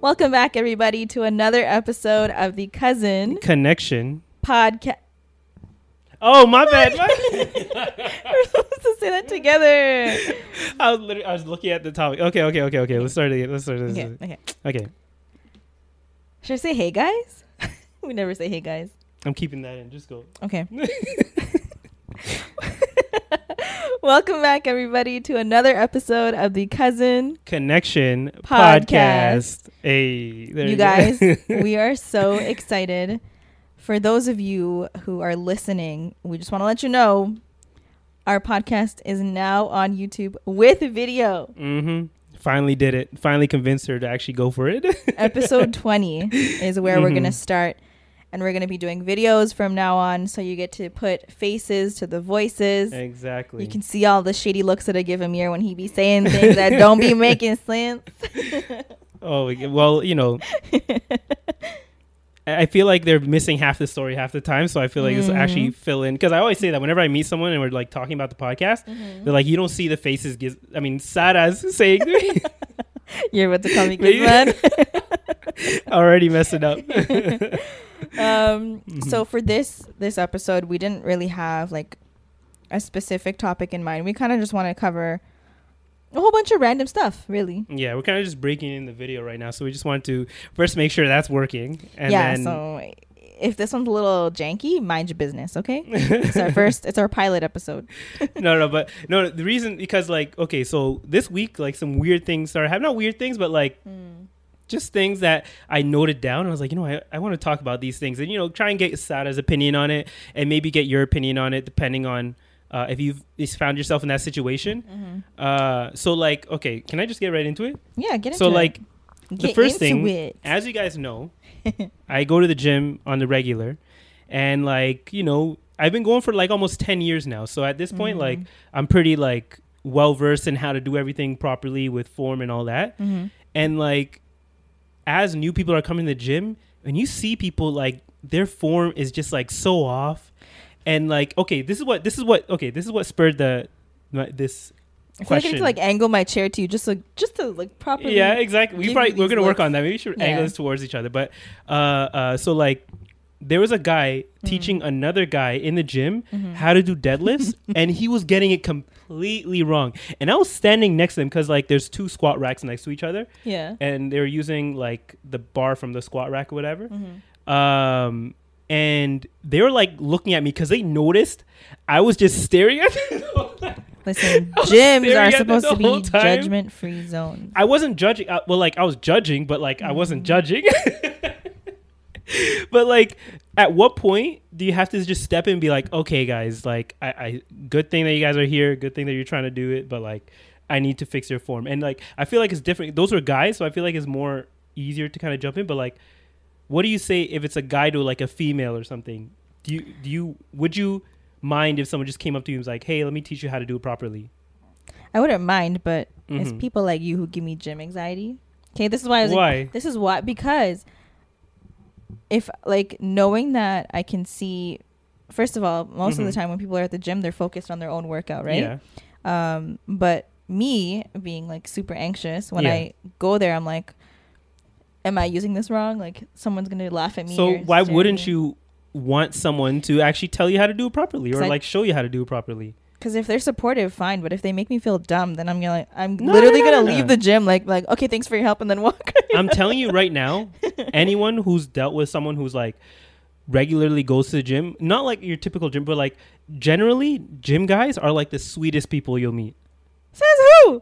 Welcome back, everybody, to another episode of the Cousin Connection. Podcast. Oh my bad. We're supposed to say that together. I was literally I was looking at the topic. Okay, okay, okay, okay. Let's start again. Let's start this. Okay, okay. Okay. Should I say hey guys? we never say hey guys. I'm keeping that in. Just go. Okay. Welcome back, everybody, to another episode of the Cousin Connection Podcast. podcast. Hey, there you go. guys, we are so excited. For those of you who are listening, we just want to let you know our podcast is now on YouTube with video. mm-hmm. Finally did it. Finally convinced her to actually go for it. Episode 20 is where we're going to start. And we're going to be doing videos from now on. So you get to put faces to the voices. exactly. You can see all the shady looks that I give him here when he be saying things that don't be making sense. oh well, you know. I feel like they're missing half the story half the time, so I feel like it's actually Mhm. fill in because I always say that whenever I meet someone and we're like talking about the podcast, Mm-hmm. they're like, "You don't see the faces." Giz-. I mean, Sarah's saying You're about to call me good already messing up. um Mm-hmm. so for this this episode we didn't really have like a specific topic in mind we kind of just want to cover a whole bunch of random stuff really Yeah, we're kind of just breaking in the video right now, so we just want to first make sure that's working, and yeah then so if this one's a little janky mind your business okay it's our first it's our pilot episode no, no, but no, the reason because like okay, so this week like some weird things started happening. Not weird things, but like just things that I noted down. I was like, you know, I, I want to talk about these things, and you know, try and get Sada's opinion on it, and maybe get your opinion on it, depending on. Uh, if you've found yourself in that situation, Mm-hmm. uh, so like, okay, can I just get right into it? yeah get into so it. So, like, the first thing, it. as you guys know, I go to the gym on the regular, and like you know, I've been going for like almost ten years now. So at this point, Mhm. like I'm pretty like well versed in how to do everything properly with form and all that. Mhm. And like, as new people are coming to the gym, and you see people like their form is just like so off, and like okay, this is what this is what okay, this is what spurred the my- this I feel like I need to like angle my chair to you just so just to like properly Yeah, exactly. We probably we're gonna work on that. Maybe we should Yeah. angle this towards each other. But uh, uh, so like there was a guy Mm. teaching another guy in the gym Mhm. how to do deadlifts, and he was getting it completely wrong. And I was standing next to him because like there's two squat racks next to each other, yeah and they were using like the bar from the squat rack or whatever. Mhm. Um, and they were like looking at me because they noticed I was just staring at them. Listen, gyms are supposed to be judgment free zones. I wasn't judging. Uh, well, like I was judging, but like I wasn't Mm. judging. but like, at what point do you have to just step in and be like, okay, guys, like, I, I, good thing that you guys are here. Good thing that you're trying to do it, but like, I need to fix your form. And like, I feel like it's different. Those are guys, so I feel like it's more easier to kind of jump in. But like, what do you say if it's a guy to like a female or something? Do you do you would you mind if someone just came up to you and was like, "Hey, let me teach you how to do it properly"? I wouldn't mind, but it's Mhm. people like you who give me gym anxiety. Okay, this is why I was like, Why? this is why because if like knowing that I can see first of all, most of Mhm. the time when people are at the gym, they're focused on their own workout, right? Yeah. Um, but me being like super anxious when Yeah. I go there, I'm like, am I using this wrong? Like someone's gonna laugh at me. So why wouldn't you want someone to actually tell you how to do it properly, or I- like show you how to do it properly? Because if they're supportive, fine. But if they make me feel dumb, then I'm gonna like I'm No, literally no, no, gonna leave the gym like like okay, thanks for your help, and then walk. I'm telling you right now, anyone who's dealt with someone who's like regularly goes to the gym, not like your typical gym, but like generally gym guys are like the sweetest people you'll meet.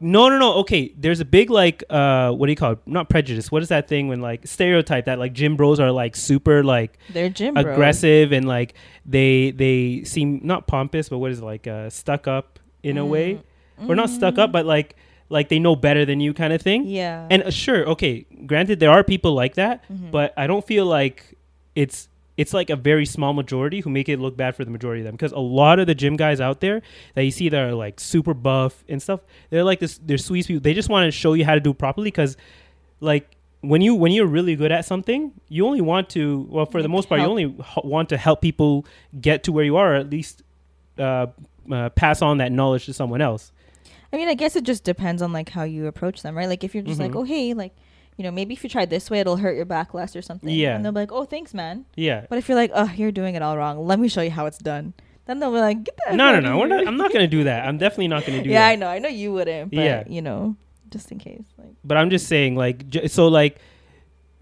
No, no, no. Okay, there's a big like uh what do you call it? Not prejudice. What is that thing when like stereotype that like gym bros are like super like They're gym bros. aggressive and like they they seem not pompous, but what is it like uh stuck up in a way? Or not stuck up, but like like they know better than you kind of thing. Mm. Yeah. And uh, sure, okay, granted there are people like that, Mhm. but I don't feel like it's it's like a very small majority who make it look bad for the majority of them because a lot of the gym guys out there that you see that are like super buff and stuff, they're like this they're sweet people. They just want to show you how to do it properly cuz like when you when you're really good at something, you only want to well for the Like, most part help. you only h- want to help people get to where you are or at least uh, uh, pass on that knowledge to someone else. I mean, I guess it just depends on like how you approach them, right? Like if you're just like, Mhm. oh hey, like you know, maybe if you try this way, it'll hurt your back less or something. Yeah. And they'll be like, oh, thanks, man. Yeah. But if you're like, oh, you're doing it all wrong. Let me show you how it's done. Then they'll be like, get that. No, no, no. We're not, I'm not going to do that. I'm definitely not going to do yeah, that. Yeah, I know. I know you wouldn't. But Yeah. you know, just in case. Like, but I'm just saying, like, j- so, like,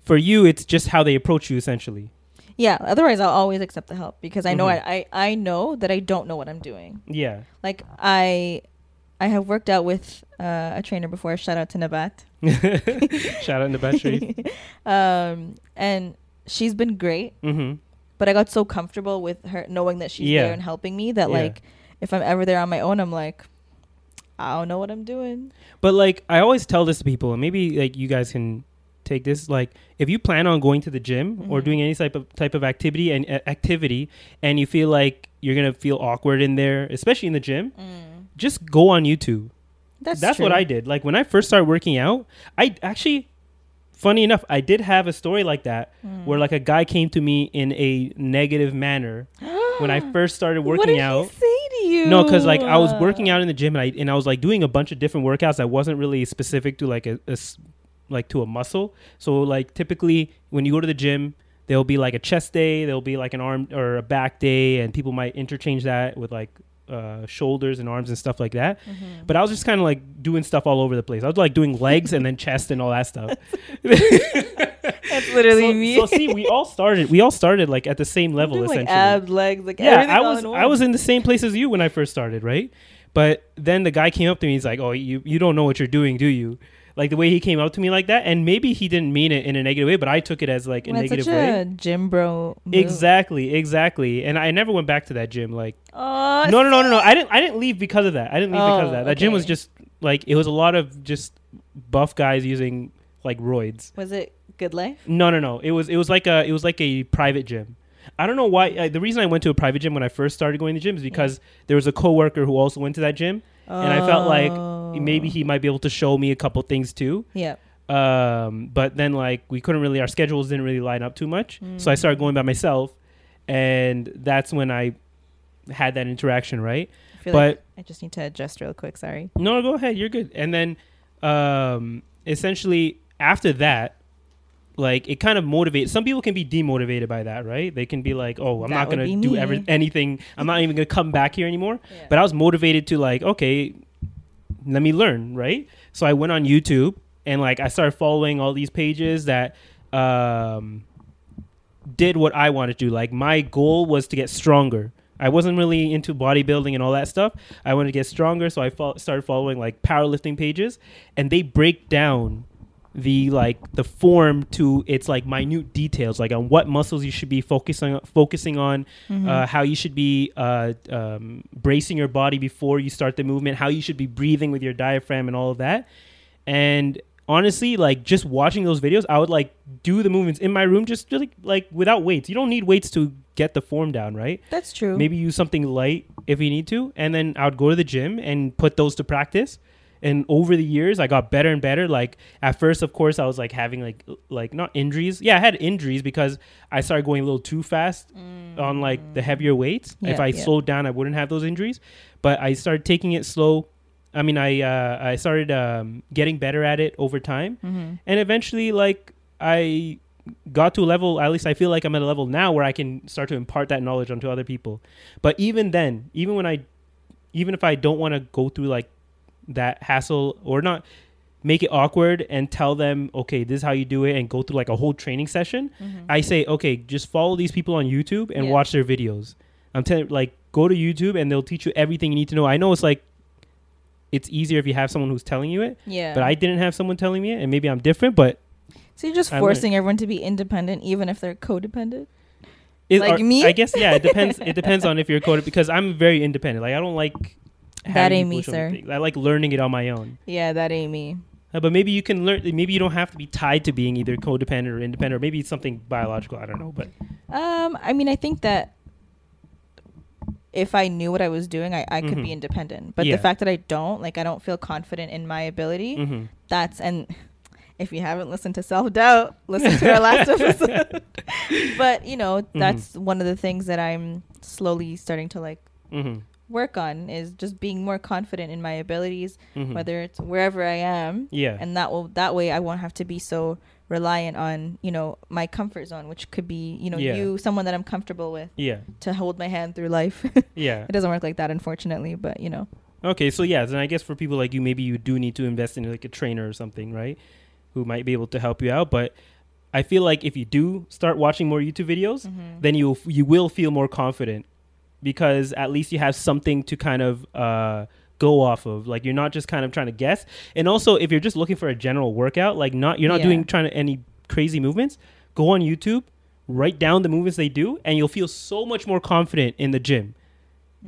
for you, it's just how they approach you, essentially. yeah. Otherwise, I'll always accept the help because I know Mhm. I, I I know that I don't know what I'm doing. Yeah. Like I, I have worked out with uh, a trainer before. Shout out to Nabat. Shout out to Sharif. um, and she's been great. hmm But I got so comfortable with her knowing that she's Yeah. there and helping me that Yeah. like if I'm ever there on my own, I'm like, I don't know what I'm doing. But, like, I always tell this to people, and maybe, like, you guys can take this. Like, if you plan on going to the gym or Mhm. doing any type of type of activity and uh, activity, and you feel like you're gonna feel awkward in there, especially in the gym, just go on YouTube. That's That's what. I did. Like when I first started working out, I actually, funny enough, I did have a story like that Mm. where like a guy came to me in a negative manner when I first started what working did out. He say to you? No, because like I was working out in the gym and I and I was like doing a bunch of different workouts that wasn't really specific to like a, a like to a muscle. So like typically when you go to the gym, there'll be like a chest day, there'll be like an arm or a back day, and people might interchange that with like uh, shoulders and arms and stuff like that. Mm-hmm. But I was just kind of like doing stuff all over the place. I was like doing legs and then chest and all that stuff. That's literally so, me. so see, we all started. We all started like at the same level doing, like essentially. abs, legs, like yeah, I was in I was in the same place as you when I first started, right? But then the guy came up to me. He's like, "Oh, you you don't know what you're doing, do you?" Like the way he came out to me like that, and maybe he didn't mean it in a negative way, but I took it as like a Well, negative such way. a gym bro. Move. Exactly, exactly. And I never went back to that gym. Like, Oh, no, no, no, no, no. I didn't. I didn't leave because of that. I didn't leave because of Oh, that. That gym was just like it was a lot of just buff guys using like roids. Was it GoodLife? No, no, no. It was it was like a it was like a private gym. I don't know why. Uh, the reason I went to a private gym when I first started going to gym is because there was a coworker who also went to that gym, and I felt like maybe Oh. he might be able to show me a couple things too. Yeah. Um, but then like we couldn't really our schedules didn't really line up too much, so I started going by myself, and that's when I had that interaction. Right? I feel But like I just need to adjust real quick. Sorry. no, go ahead. You're good. And then, um, essentially after that, like it kind of motivates. Some people can be demotivated by that, right? They can be like, "Oh, I'm That not gonna do me. every, anything. I'm not even gonna come back here anymore." Yeah. But I was motivated to like, okay, let me learn, right? So I went on YouTube and like I started following all these pages that um, did what I wanted to do. Like my goal was to get stronger. I wasn't really into bodybuilding and all that stuff. I wanted to get stronger, so I fo- started following like powerlifting pages, and they break down the like the form to its like minute details, like on what muscles you should be focusing focusing on, Mm-hmm. uh, how you should be uh, um, bracing your body before you start the movement, how you should be breathing with your diaphragm, and all of that. And honestly, like just watching those videos, I would like do the movements in my room just like like without weights. You don't need weights to get the form down, right? That's true. Maybe use something light if you need to, and then I would go to the gym and put those to practice. And over the years, I got better and better. Like at first, of course, I was like having like like not injuries. Yeah, I had injuries because I started going a little too fast on like the heavier weights. if I yeah. slowed down, I wouldn't have those injuries. But I started taking it slow. I mean, I uh, I started um, getting better at it over time, Mm-hmm. and eventually, like I got to a level. At least I feel like I'm at a level now where I can start to impart that knowledge onto other people. But even then, even when I, even if I don't want to go through like that hassle or not make it awkward and tell them okay this is how you do it and go through like a whole training session i say okay just follow these people on youtube and Mm-hmm. Yeah. watch their videos i'm telling like go to youtube and they'll teach you everything you need to know i know it's like it's easier if you have someone who's telling you it Yeah. but i didn't have someone telling me it and maybe i'm different but so you're just I forcing everyone to be independent, even if they're codependent. it, Like or- me? i guess yeah it depends it depends on if you're coded because i'm very independent like i don't like That ain't me, sir. things. i like learning it on my own Yeah, that ain't me. Uh, but maybe you can learn. Maybe you don't have to be tied to being either codependent or independent, or maybe it's something biological. I don't know. But Um, I mean, I think that if I knew what I was doing, I, I could Mhm. be independent. But Yeah. the fact that I don't, like, I don't feel confident in my ability. hmm That's and if you haven't listened to self doubt, listen to our last episode. but you know, Mm-hmm. that's one of the things that I'm slowly starting to like hmm work on is just being more confident in my abilities, hmm whether it's wherever I am. yeah, and that will that way I won't have to be so reliant on you know my comfort zone, which could be you know Yeah. you someone that I'm comfortable with yeah, to hold my hand through life. yeah. it doesn't work like that, unfortunately, but you know, Okay, so yeah, then I guess for people like you, maybe you do need to invest in like a trainer or something, right? Who might be able to help you out. But I feel like if you do start watching more YouTube videos, Mm-hmm. then you you will feel more confident because at least you have something to kind of uh, go off of. Like you're not just kind of trying to guess. And also, if you're just looking for a general workout, like not you're not Yeah. doing trying to any crazy movements, go on YouTube, write down the movements they do, and you'll feel so much more confident in the gym.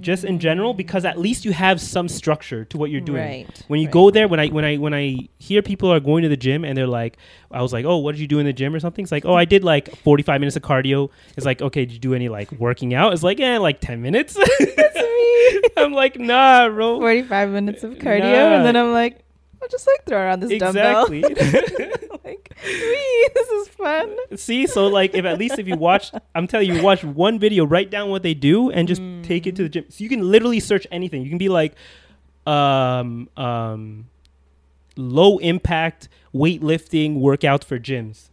Just in general, because at least you have some structure to what you're doing. Right, When you right. go there, when I when I when I hear people are going to the gym and they're like, I was like, oh, what did you do in the gym or something? It's like, oh, I did like 45 minutes of cardio. It's like, okay, did you do any like working out? It's like, yeah, like 10 minutes. I'm like, nah, bro. forty five minutes of cardio, Nah. and then I'm like, I'll just like throw around this Exactly. dumbbell. like, wee, this is fun. See, so like, if at least if you watch, I'm telling you, watch one video, write down what they do, and just take it to the gym. So you can literally search anything. You can be like, um, um, low impact weightlifting workout for gyms.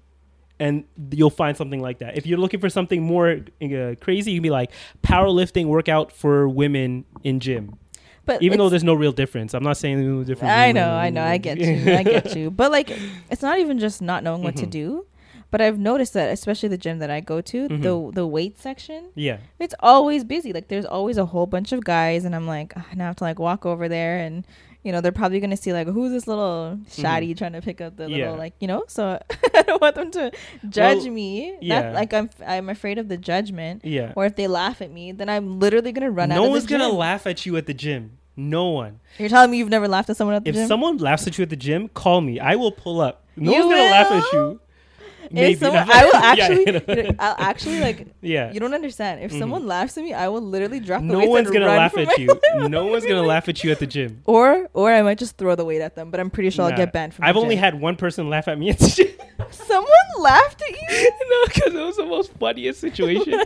And you'll find something like that. If you're looking for something more uh, crazy, you can be like powerlifting workout for women in gym. But Even though there's no real difference, I'm not saying there's no difference. I know, I know, I get you, I get you. But like, it's not even just not knowing what to Mhm. do. But I've noticed that, especially the gym that I go to, Mhm. the the weight section, Yeah, it's always busy. Like, there's always a whole bunch of guys, and I'm like, "Ah, now I have to like walk over there, and you know, they're probably gonna see like, who's this little shoddy trying to pick up the Mm-hmm. Yeah. little like, you know. So I don't want them to judge Well, me. yeah. That, like, I'm I'm afraid of the judgment. yeah. Or if they laugh at me, then I'm literally gonna run out. no of the way. No one's gonna laugh at you at the gym. No one. You're telling me you've never laughed at someone at the If gym? If someone laughs at you at the gym, call me. I will pull up. No You one's gonna laugh at you. Maybe. if someone, not- I will actually, know. you know, I'll actually like. yeah. You don't understand. If Mhm. someone laughs at me, I will literally drop the weight. No weights one's and gonna run laugh at you. No one's gonna laugh at you at the gym. Or, or I might just throw the weight at them. But I'm pretty sure I'll get banned from. I've the only gym. had one person laugh at me at the gym. Someone laughed at you. no, because it was the most funniest situation.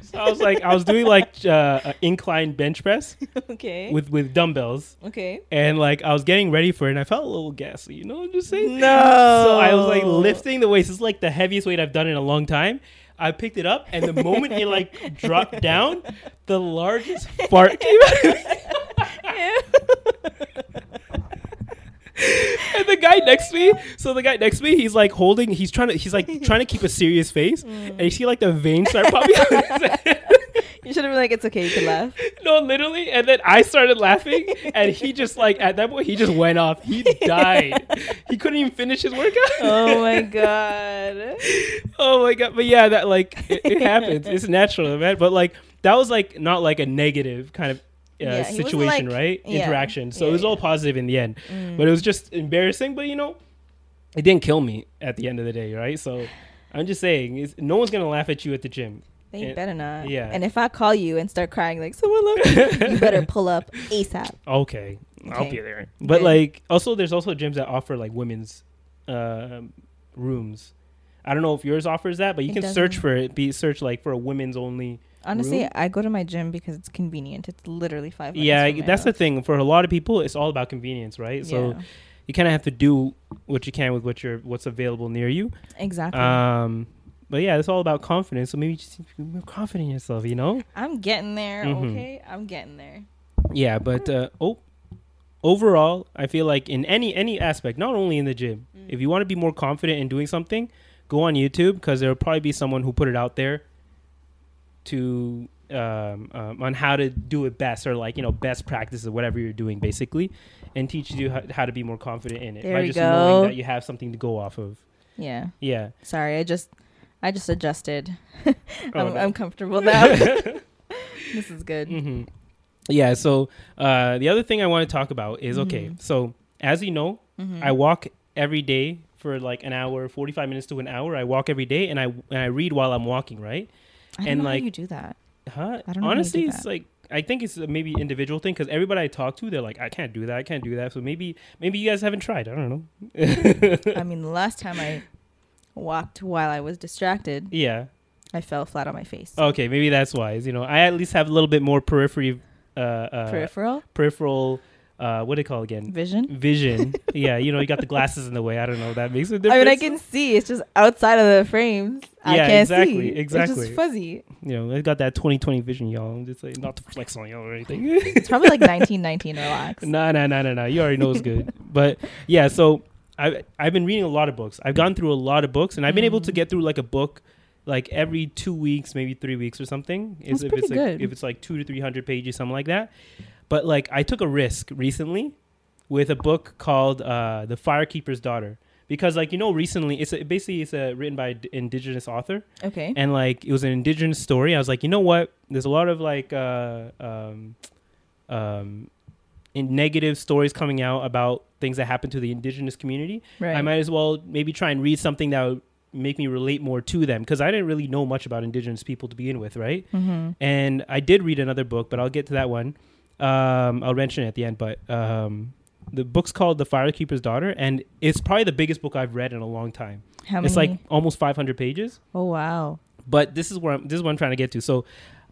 so I was like, I was doing like uh, an incline bench press okay. with with dumbbells, okay. and like I was getting ready for it, and I felt a little gassy. You know, what I'm just saying. No. So I was like lifting the weights. It's like the heaviest weight I've done in a long time. I picked it up, and the moment it like dropped down, the largest fart came out. And the guy next to me, so the guy next to me, he's like holding, he's trying to, he's like trying to keep a serious face, and you see like the veins start popping out. of his head. You should have been like, it's okay, you can laugh. no, literally, and then I started laughing, and he just like at that point he just went off. He died. he couldn't even finish his workout. Oh my god. oh my god! But yeah, that like it, it happens. It's natural, man. But like that was like not like a negative kind of Yeah, situation, like- right? Interaction. So it was all positive in the end, Mm. but it was just embarrassing. But you know, it didn't kill me at the end of the day, right? So I'm just saying, no one's gonna laugh at you at the gym. They And- better not. yeah. And if I call you and start crying like someone love me, you better pull up ASAP. Okay, I'll be there. But Good. like, also, there's also gyms that offer like women's um rooms. I don't know if yours offers that, but you It can search doesn't. for it. Be search like for a women's only. Honestly, Room? I go to my gym because it's convenient. It's literally five. minutes Yeah, that's the thing. For a lot of people, it's all about convenience, right? So Yeah, you kind of have to do what you can with what you're what's available near you. exactly. Um, but yeah, it's all about confidence. So maybe just be confident in yourself, you know? I'm getting there. Mhm. Okay, I'm getting there. Yeah, but uh, oh, overall, I feel like in any any aspect, not only in the gym, Mm. if you want to be more confident in doing something, go on YouTube because there will probably be someone who put it out there to um, um, on how to do it best or like you know best practices or whatever you're doing basically, and teaches you how, how to be more confident in it There by just go. knowing that you have something to go off of. Yeah. Yeah. Sorry, I just, I just adjusted. Oh, I'm, no. I'm comfortable now. this is good. hmm Yeah. So uh, the other thing I want to talk about is okay. Mhm. So as you know, Mhm. I walk every day for like an hour, forty five minutes to an hour. I walk every day, and I and I read while I'm walking. Right? And, like- you do that. Huh? I don't do Honestly, it's like I think it's a maybe individual thing because everybody I talk to, they're like, I can't do that. I can't do that. So maybe maybe you guys haven't tried. I don't know. I mean, the last time I walked while I was distracted, yeah. I fell flat on my face. Okay. Maybe that's why. You know, I at least have a little bit more periphery, uh, uh Peripheral peripheral. Uh, what do they call it again? vision. Vision. yeah. You know, you got the glasses in the way. I don't know. That makes a difference. I mean, I can see. It's just outside of the frames. I Yeah, can't exactly, see. It's exactly. just fuzzy. you know, I got that 2020 vision, y'all. I'm just like not to flex on y'all or anything. It's probably like 1919. Relax. nah, nah, nah, nah, nah. You already know it's good. but yeah, so I I've been reading a lot of books. I've gone through a lot of books, and I've been able to Mm. get through like a book like every two weeks, maybe three weeks or something. That's if pretty it's like, good. if it's like two to three hundred pages, something like that. But like I took a risk recently with a book called uh, "The Firekeeper's Daughter." Because, like you know, recently it's a, basically it's a written by an indigenous author, Okay. and like it was an indigenous story. I was like, you know what? There's a lot of like uh, um, um, in negative stories coming out about things that happen to the indigenous community. right. I might as well maybe try and read something that would make me relate more to them because I didn't really know much about indigenous people to begin with, right? mm-hmm. And I did read another book, but I'll get to that one. Um, I'll mention it at the end, but um, the book's called The Firekeeper's Daughter, and it's probably the biggest book I've read in a long time. How many? It's like almost 500 pages oh wow. but this is where I'm, this is what I'm trying to get to. So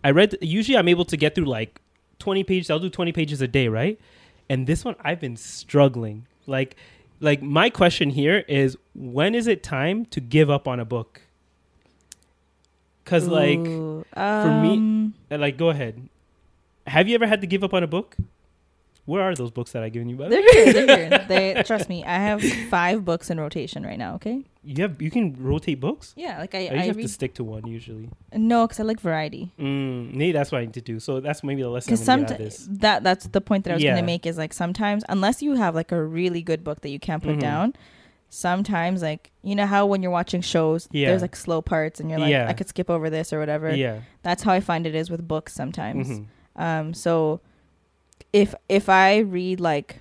I read usually I'm able to get through like 20 pages. I'll do 20 pages a day, right? And this one I've been struggling. Like like my question here is when is it time to give up on a book? Cuz like Ooh, for me- um, like go ahead. Have you ever had to give up on a book? Where are those books that I've given you? By the they're way? here. They're here. They trust me. I have five books in rotation right now. Okay. You have you can rotate books? Yeah, like I, I I, have to stick to one usually. No, because I like variety. Mm, maybe that's what I need to do. So that's maybe the lesson Because I'm gonna get out of sometimes that that's the point that I was Yeah. gonna make is like sometimes unless you have like a really good book that you can't put Mhm. down, sometimes like you know how when you're watching shows, Yeah. there's like slow parts and you're like Yeah. I could skip over this or whatever. Yeah. That's how I find it is with books sometimes. Mhm. Um, so if if I read like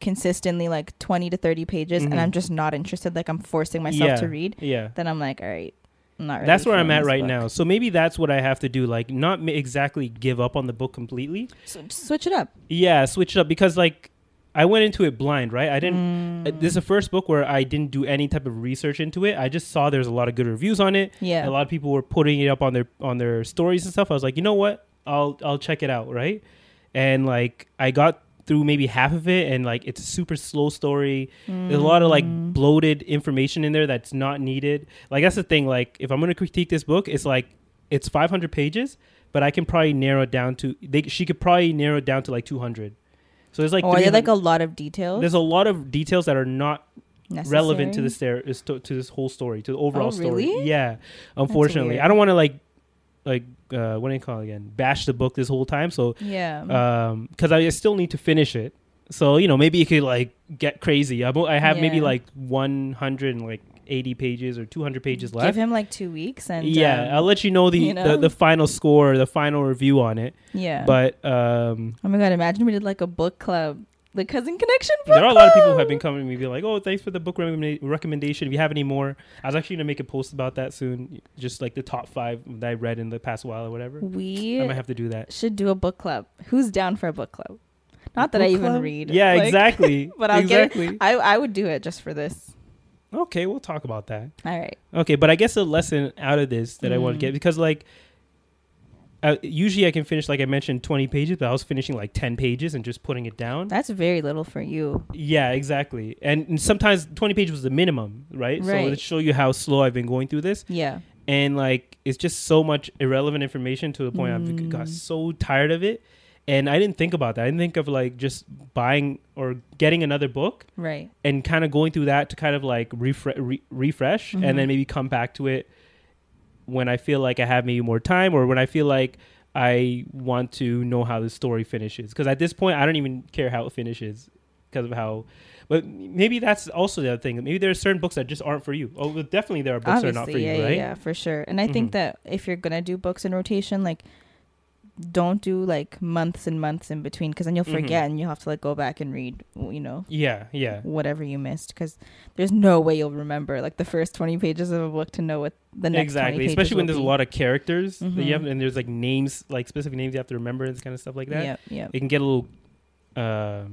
consistently like 20 to 30 pages Mhm. and I'm just not interested, like I'm forcing myself Yeah. to read, Yeah. then I'm like, all right, I'm not. Really that's where I'm at right book. now. So maybe that's what I have to do. Like, not ma- exactly give up on the book completely. So switch it up. Yeah, switch it up because like I went into it blind, right? I didn't. uh, Mm. This is the first book where I didn't do any type of research into it. I just saw there's a lot of good reviews on it. yeah. A lot of people were putting it up on their on their stories and stuff. I was like, you know what? I'll I'll check it out, right? And like I got through maybe half of it, and like it's a super slow story. There's a lot of like Mm. bloated information in there that's not needed. Like that's the thing. Like if I'm gonna critique this book, it's like it's 500 pages, but I can probably narrow it down to. They she could probably narrow it down to like 200. So there's like or are there like a lot of details there's a lot of details that are not relevant to this there is to, to this whole story to the overall Oh, story. Yeah, unfortunately. I don't want to like like uh, what do you call it again? Bash the book this whole time. So Yeah. um because I still need to finish it. So you know maybe you could like get crazy. I, I have maybe like 100 and like 180 pages or 200 pages left. Give him like two weeks and yeah, um, I'll let you know the, you know? the the final score, the final review on it. yeah. But um, oh my god, imagine we did like a book club, the Cousin Connection. Book there are a lot of people who have been coming to me being like, "Oh, thanks for the book recommenda- recommendation. If you have any more, I was actually gonna make a post about that soon. Just like the top five that I read in the past while or whatever. We I might have to do that. should do a book club. Who's down for a book club? Not that I even club? read. Yeah, like- exactly. But I'll exactly. get. I I would do it just for this. Okay, we'll talk about that. All right. Okay, but I guess a lesson out of this that I want to Mm. get because like uh, usually I can finish like I mentioned 20 pages, but I was finishing like 10 pages and just putting it down. That's very little for you. yeah, exactly. And, and sometimes 20 pages was the minimum, right? So Right. let's show you how slow I've been going through this. Yeah. And like it's just so much irrelevant information to the point I've got Mm. so tired of it. And I didn't think about that. I didn't think of like just buying or getting another book Right. and kind of going through that to kind of like refre- re- refresh Mhm. and then maybe come back to it when I feel like I have maybe more time or when I feel like I want to know how the story finishes. Because at this point, I don't even care how it finishes because of how. But maybe that's also the other thing. Maybe there are certain books that just aren't for you. Oh, definitely there are books that are not for yeah, you, yeah, right? yeah, for sure. And I think Mhm. that if you're gonna do books in rotation, like don't do like months and months in between, because then you'll Mhm. forget and you'll have to like go back and read, you know, Yeah, yeah. whatever you missed. Because there's no way you'll remember like the first 20 pages of a book to know what the next 20 exactly. Especially when there's a lot of characters that you have, and there's like names, like specific names you have to remember and this kind of stuff like that. yeah yeah it can get a little uh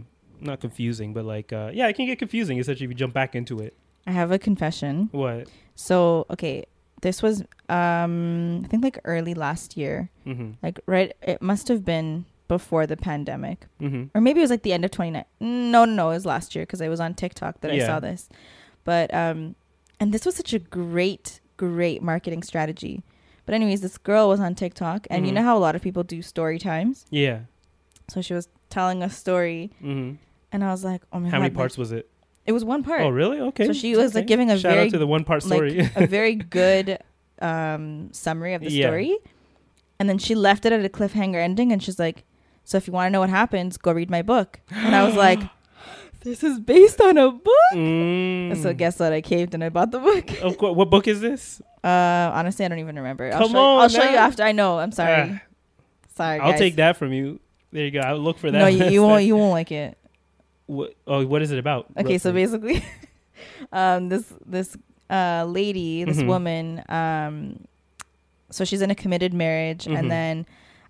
not confusing but like uh yeah it can get confusing especially if you jump back into it I have a confession. what So okay, this was um I think like early last year, mm-hmm. Like right. It must have been before the pandemic. mm-hmm. Or maybe it was like the end of 29 no no no it was last year because i was on tiktok that i saw this. But um and this was such a great great marketing strategy. But anyways this girl was on tiktok and you Mhm. know how a lot of people do story times? Yeah. So she was telling a story mm-hmm. and i was like oh my how god How many like, parts was it it was one part. Oh really? Okay. So she was, like, giving a shout very, out to the one part story. like a very good um summary of the Yeah. story. And then she left it at a cliffhanger ending and she's like so if you want to know what happens go read my book. And i was like this is based on a book? Mm. so guess what? I caved and i bought the book. Of course what book is this? Uh honestly i don't even remember. I'll Come show, you, I'll show you after. I know. I'm sorry. Ah, sorry i'll take that from you. There you go. I'll look for that no you, you won't you won't like it what, oh what is it about okay so basically um this this uh lady this Mhm. woman um so she's in a committed marriage Mhm. and then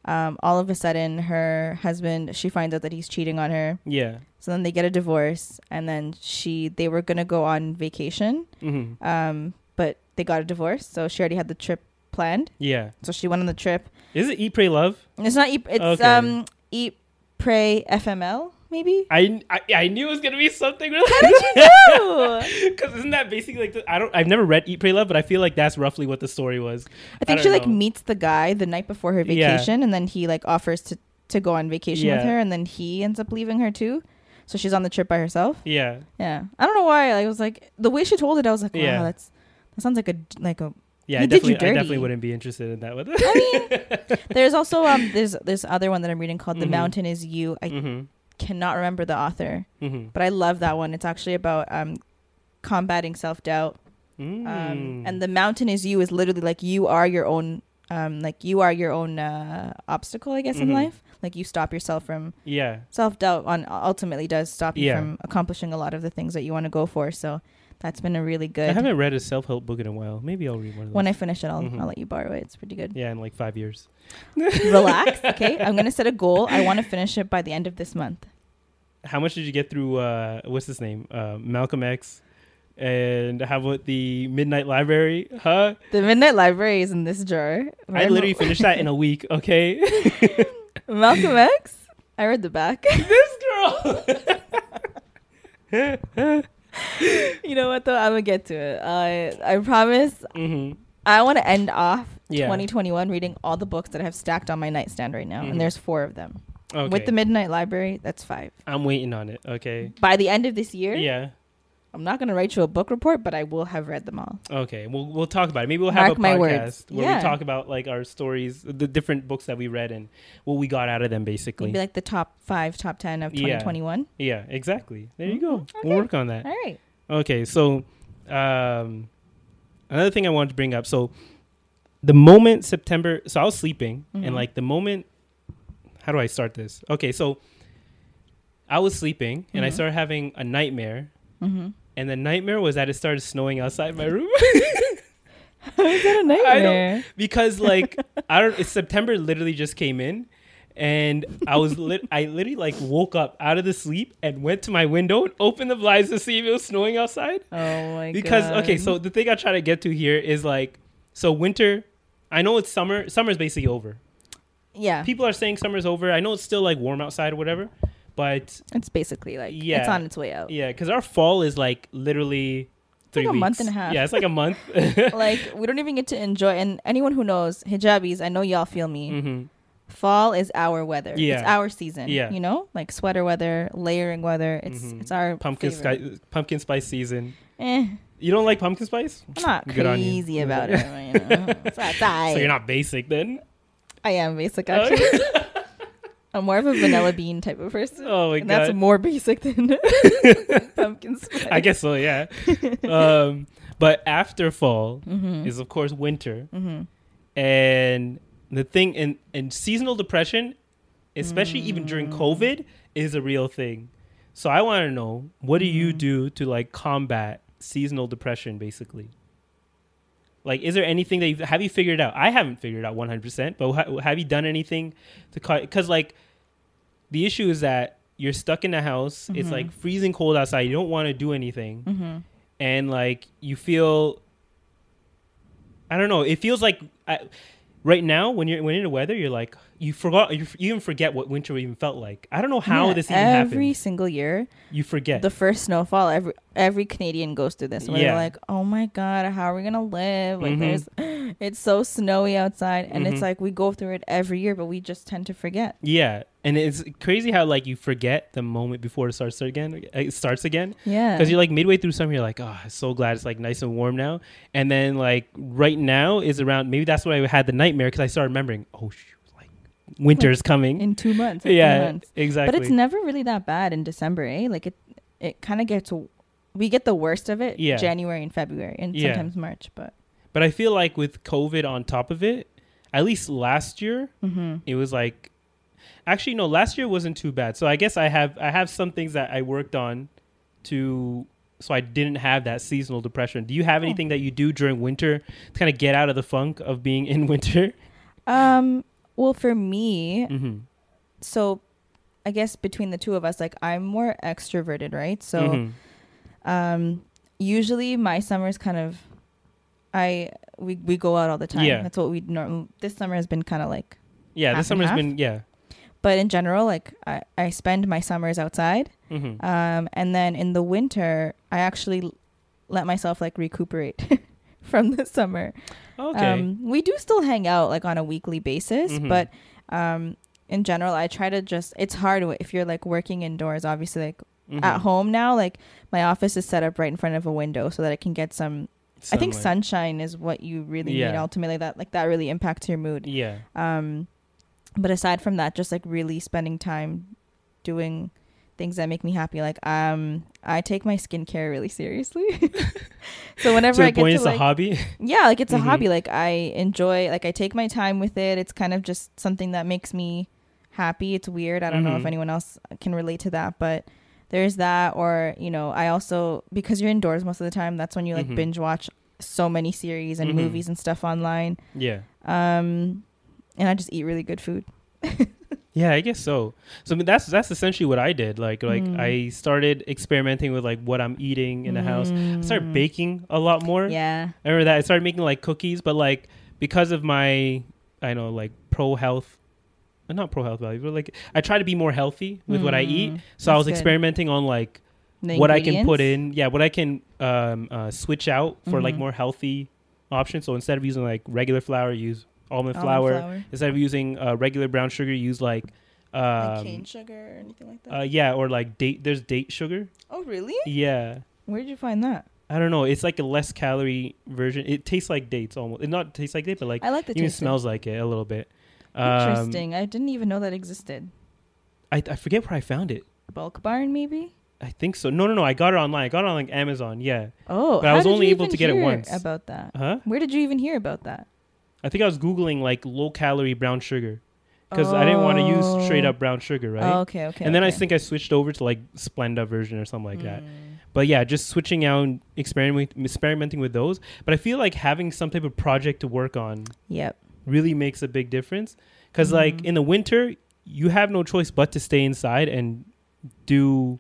um all of a sudden her husband she finds out that he's cheating on her. Yeah. So then they get a divorce and then she they were gonna go on vacation mm-hmm. um but they got a divorce so she already had the trip planned. Yeah. So she went on the trip. Is it eat pray love? It's not eat it's Okay. um eat pray fml maybe I, I I knew it was gonna be something really. how did you know Because isn't that basically like the, I don't I've never read Eat Pray Love, but I feel like that's roughly what the story was. I think I she don't like meets the guy the night before her Yeah. vacation, and then he like offers to to go on vacation with her, and then he ends up leaving her too. So she's on the trip by herself. Yeah, Yeah, I don't know why. Like, I was like the way she told it, I was like, wow, Yeah. that's that sounds like a like a. yeah. I definitely I definitely wouldn't be interested in that. With I mean, there's also um there's this other one that I'm reading called The Mhm. Mountain Is You. I mm-hmm, cannot remember the author, mm-hmm. but I love that one. It's actually about um combating self doubt. Mm. Um, and the mountain is you is literally like you are your own um like you are your own uh obstacle i guess in Mhm. life like you stop yourself from yeah, self-doubt on ultimately does stop you Yeah. from accomplishing a lot of the things that you want to go for so that's been a really good. I haven't read a self help book in a while. Maybe I'll read one of those. when i finish it I'll, Mhm. I'll let you borrow it it's pretty good yeah, in like five years. relax okay i'm gonna set a goal i want to finish it by the end of this month How much did you get through? Uh, what's his name? Uh, Malcolm X. And how about the Midnight Library? Huh? the midnight library is in this jar I literally finished that in a week. Okay, malcolm x i read the back this girl. you know what though i'm gonna get to it i i promise hmm I want to end off Yeah. 2021 reading all the books that I have stacked on my nightstand right now, Mhm. and there's four of them. Okay. With the Midnight Library, that's five. I'm waiting on it. Okay. By the end of this year, Yeah. I'm not going to write you a book report, but I will have read them all. Okay. We'll we'll talk about it. Maybe we'll have Mark a podcast where Yeah. we talk about like our stories, the different books that we read and what we got out of them, basically. Maybe like the top five, top 10 of 2021. yeah. Exactly. There you go. Mhm. We'll work on that. All right. Okay. So, um, another thing I wanted to bring up. So the moment September, so I was sleeping, Mhm. and like the moment, how do I start this? Okay, so I was sleeping, and I Mhm. started having a nightmare, Mm-hmm. And the nightmare was that it started snowing outside my room How is that a nightmare? because like I don't. It's September literally just came in. And I was lit. I literally like woke up out of the sleep and went to my window and opened the blinds to see if it was snowing outside. Oh my god. because okay so the thing i try to get to here is like so winter i know it's summer summer's basically over yeah, people are saying summer's over i know it's still like warm outside or whatever but it's basically like Yeah. it's on its way out. yeah because our fall is like literally three like a weeks. month and a half. yeah it's like a month like we don't even get to enjoy. And anyone who knows hijabis, I know y'all feel me. hmm Fall is our weather. Yeah. It's our season. Yeah. You know, like sweater weather, layering weather. It's Mhm. it's our pumpkin sky, pumpkin spice season Eh, you don't like pumpkin spice I'm not Good crazy about it. You know? So you're not basic then I am basic actually. I'm more of a vanilla bean type of person. oh my and god that's more basic than pumpkin spice. i guess so yeah um but after fall Mm-hmm. is of course winter Mm-hmm. and the thing in and seasonal depression especially even during Mm. covid is a real thing so i want to know what do you Mhm. do to like combat seasonal depression basically like is there anything that you have you figured out i haven't figured out 100% but ha- have you done anything to cut because like the issue is that you're stuck in the house it's Mhm. like freezing cold outside you don't want to do anything Mm-hmm. and like you feel i don't know it feels like I, right now when you're when in the weather you're like you forgot you, f- you even forget what winter even felt like. I don't know how Yeah, this even every happened single year you forget. the first snowfall every every canadian goes through this. Where Yeah. they're like oh my god how are we gonna live? Like Mhm. there's it's so snowy outside and Mhm. it's like we go through it every year but we just tend to forget. Yeah and it's crazy how like you forget the moment before it starts again it starts again. Yeah. Because you're like midway through summer you're like oh i'm so glad it's like nice and warm now. And then like right now is around maybe that's why i had the nightmare because i started remembering oh shoot winter's coming in two months yeah months. exactly but it's never really that bad in december eh like it it kind of gets we get the worst of it Yeah. january and february and Yeah. sometimes march but But I feel like with COVID on top of it, at least last year, mm-hmm. it was like actually no, last year wasn't too bad. So I guess I have I have some things that I worked on to so I didn't have that seasonal depression. Do you have Oh. anything that you do during winter to kind of get out of the funk of being in winter? um well for me Mm-hmm. so I guess between the two of us, like I'm more extroverted, right? So Mhm. um usually my summers kind of I we we go out all the time. Yeah. That's what we norm this summer has been kind of like yeah, this and summer's half? been yeah. but in general like I I spend my summers outside. Mm-hmm. Um and then in the winter I actually l- let myself like recuperate from the summer. Okay. Um, we do still hang out like on a weekly basis, Mhm. but um, in general, I try to just. It's hard if you're like working indoors. Obviously, like Mhm. at home now, like my office is set up right in front of a window so that I can get some. I think sunshine is what you really need ultimately. That like that really impacts your mood. Yeah. Um, but aside from that, just like really spending time doing things that make me happy. Like um, I take my skincare really seriously. so whenever I get point to it's like a hobby. yeah like it's a Mhm. hobby like i enjoy like i take my time with it it's kind of just something that makes me happy it's weird i don't know if Mhm. anyone else can relate to that but there's that or you know i also because you're indoors most of the time that's when you like Mhm. binge watch so many series and Mhm. movies and stuff online yeah. um and i just eat really good food Yeah, I guess so. So I mean, that's that's essentially what I did. Like like Mm. I started experimenting with like what I'm eating in the house. I started Mm. baking a lot more. yeah I remember that I started making like cookies, but like because of my I know like pro health, uh, not pro health values, but like I try to be more healthy with what I eat. Mm, So I was good. experimenting on like The what I can put in. Yeah, what I can um, uh, switch out for like Mhm. more healthy options. So instead of using like regular flour, use almond, Almond flour. Instead of using uh, regular brown sugar, use like. Um, like cane sugar or anything like that uh, yeah, or like date. There's date sugar. oh really Yeah, where did you find that I don't know. It's like a less calorie version. It tastes like dates almost. It not tastes like date, but like i like the even taste of it. smells like it a little bit. Um, interesting i didn't even know that existed I I forget where I found it. bulk barn maybe I think so. No, no, no. I got it online. I got it on like Amazon. Yeah. Oh, But I was only you able to get it hear once. About that, Huh? where did you even hear about that? I think I was googling like low calorie brown sugar because I didn't want to use straight Oh. up brown sugar, right? Oh, okay, okay. and then I think I switched over to like Splenda version or something like that. Mm. But yeah, just switching out, and experiment, experimenting with those. But I feel like having some type of project to work on Yep. really makes a big difference. Because like Mhm. in the winter, you have no choice but to stay inside and do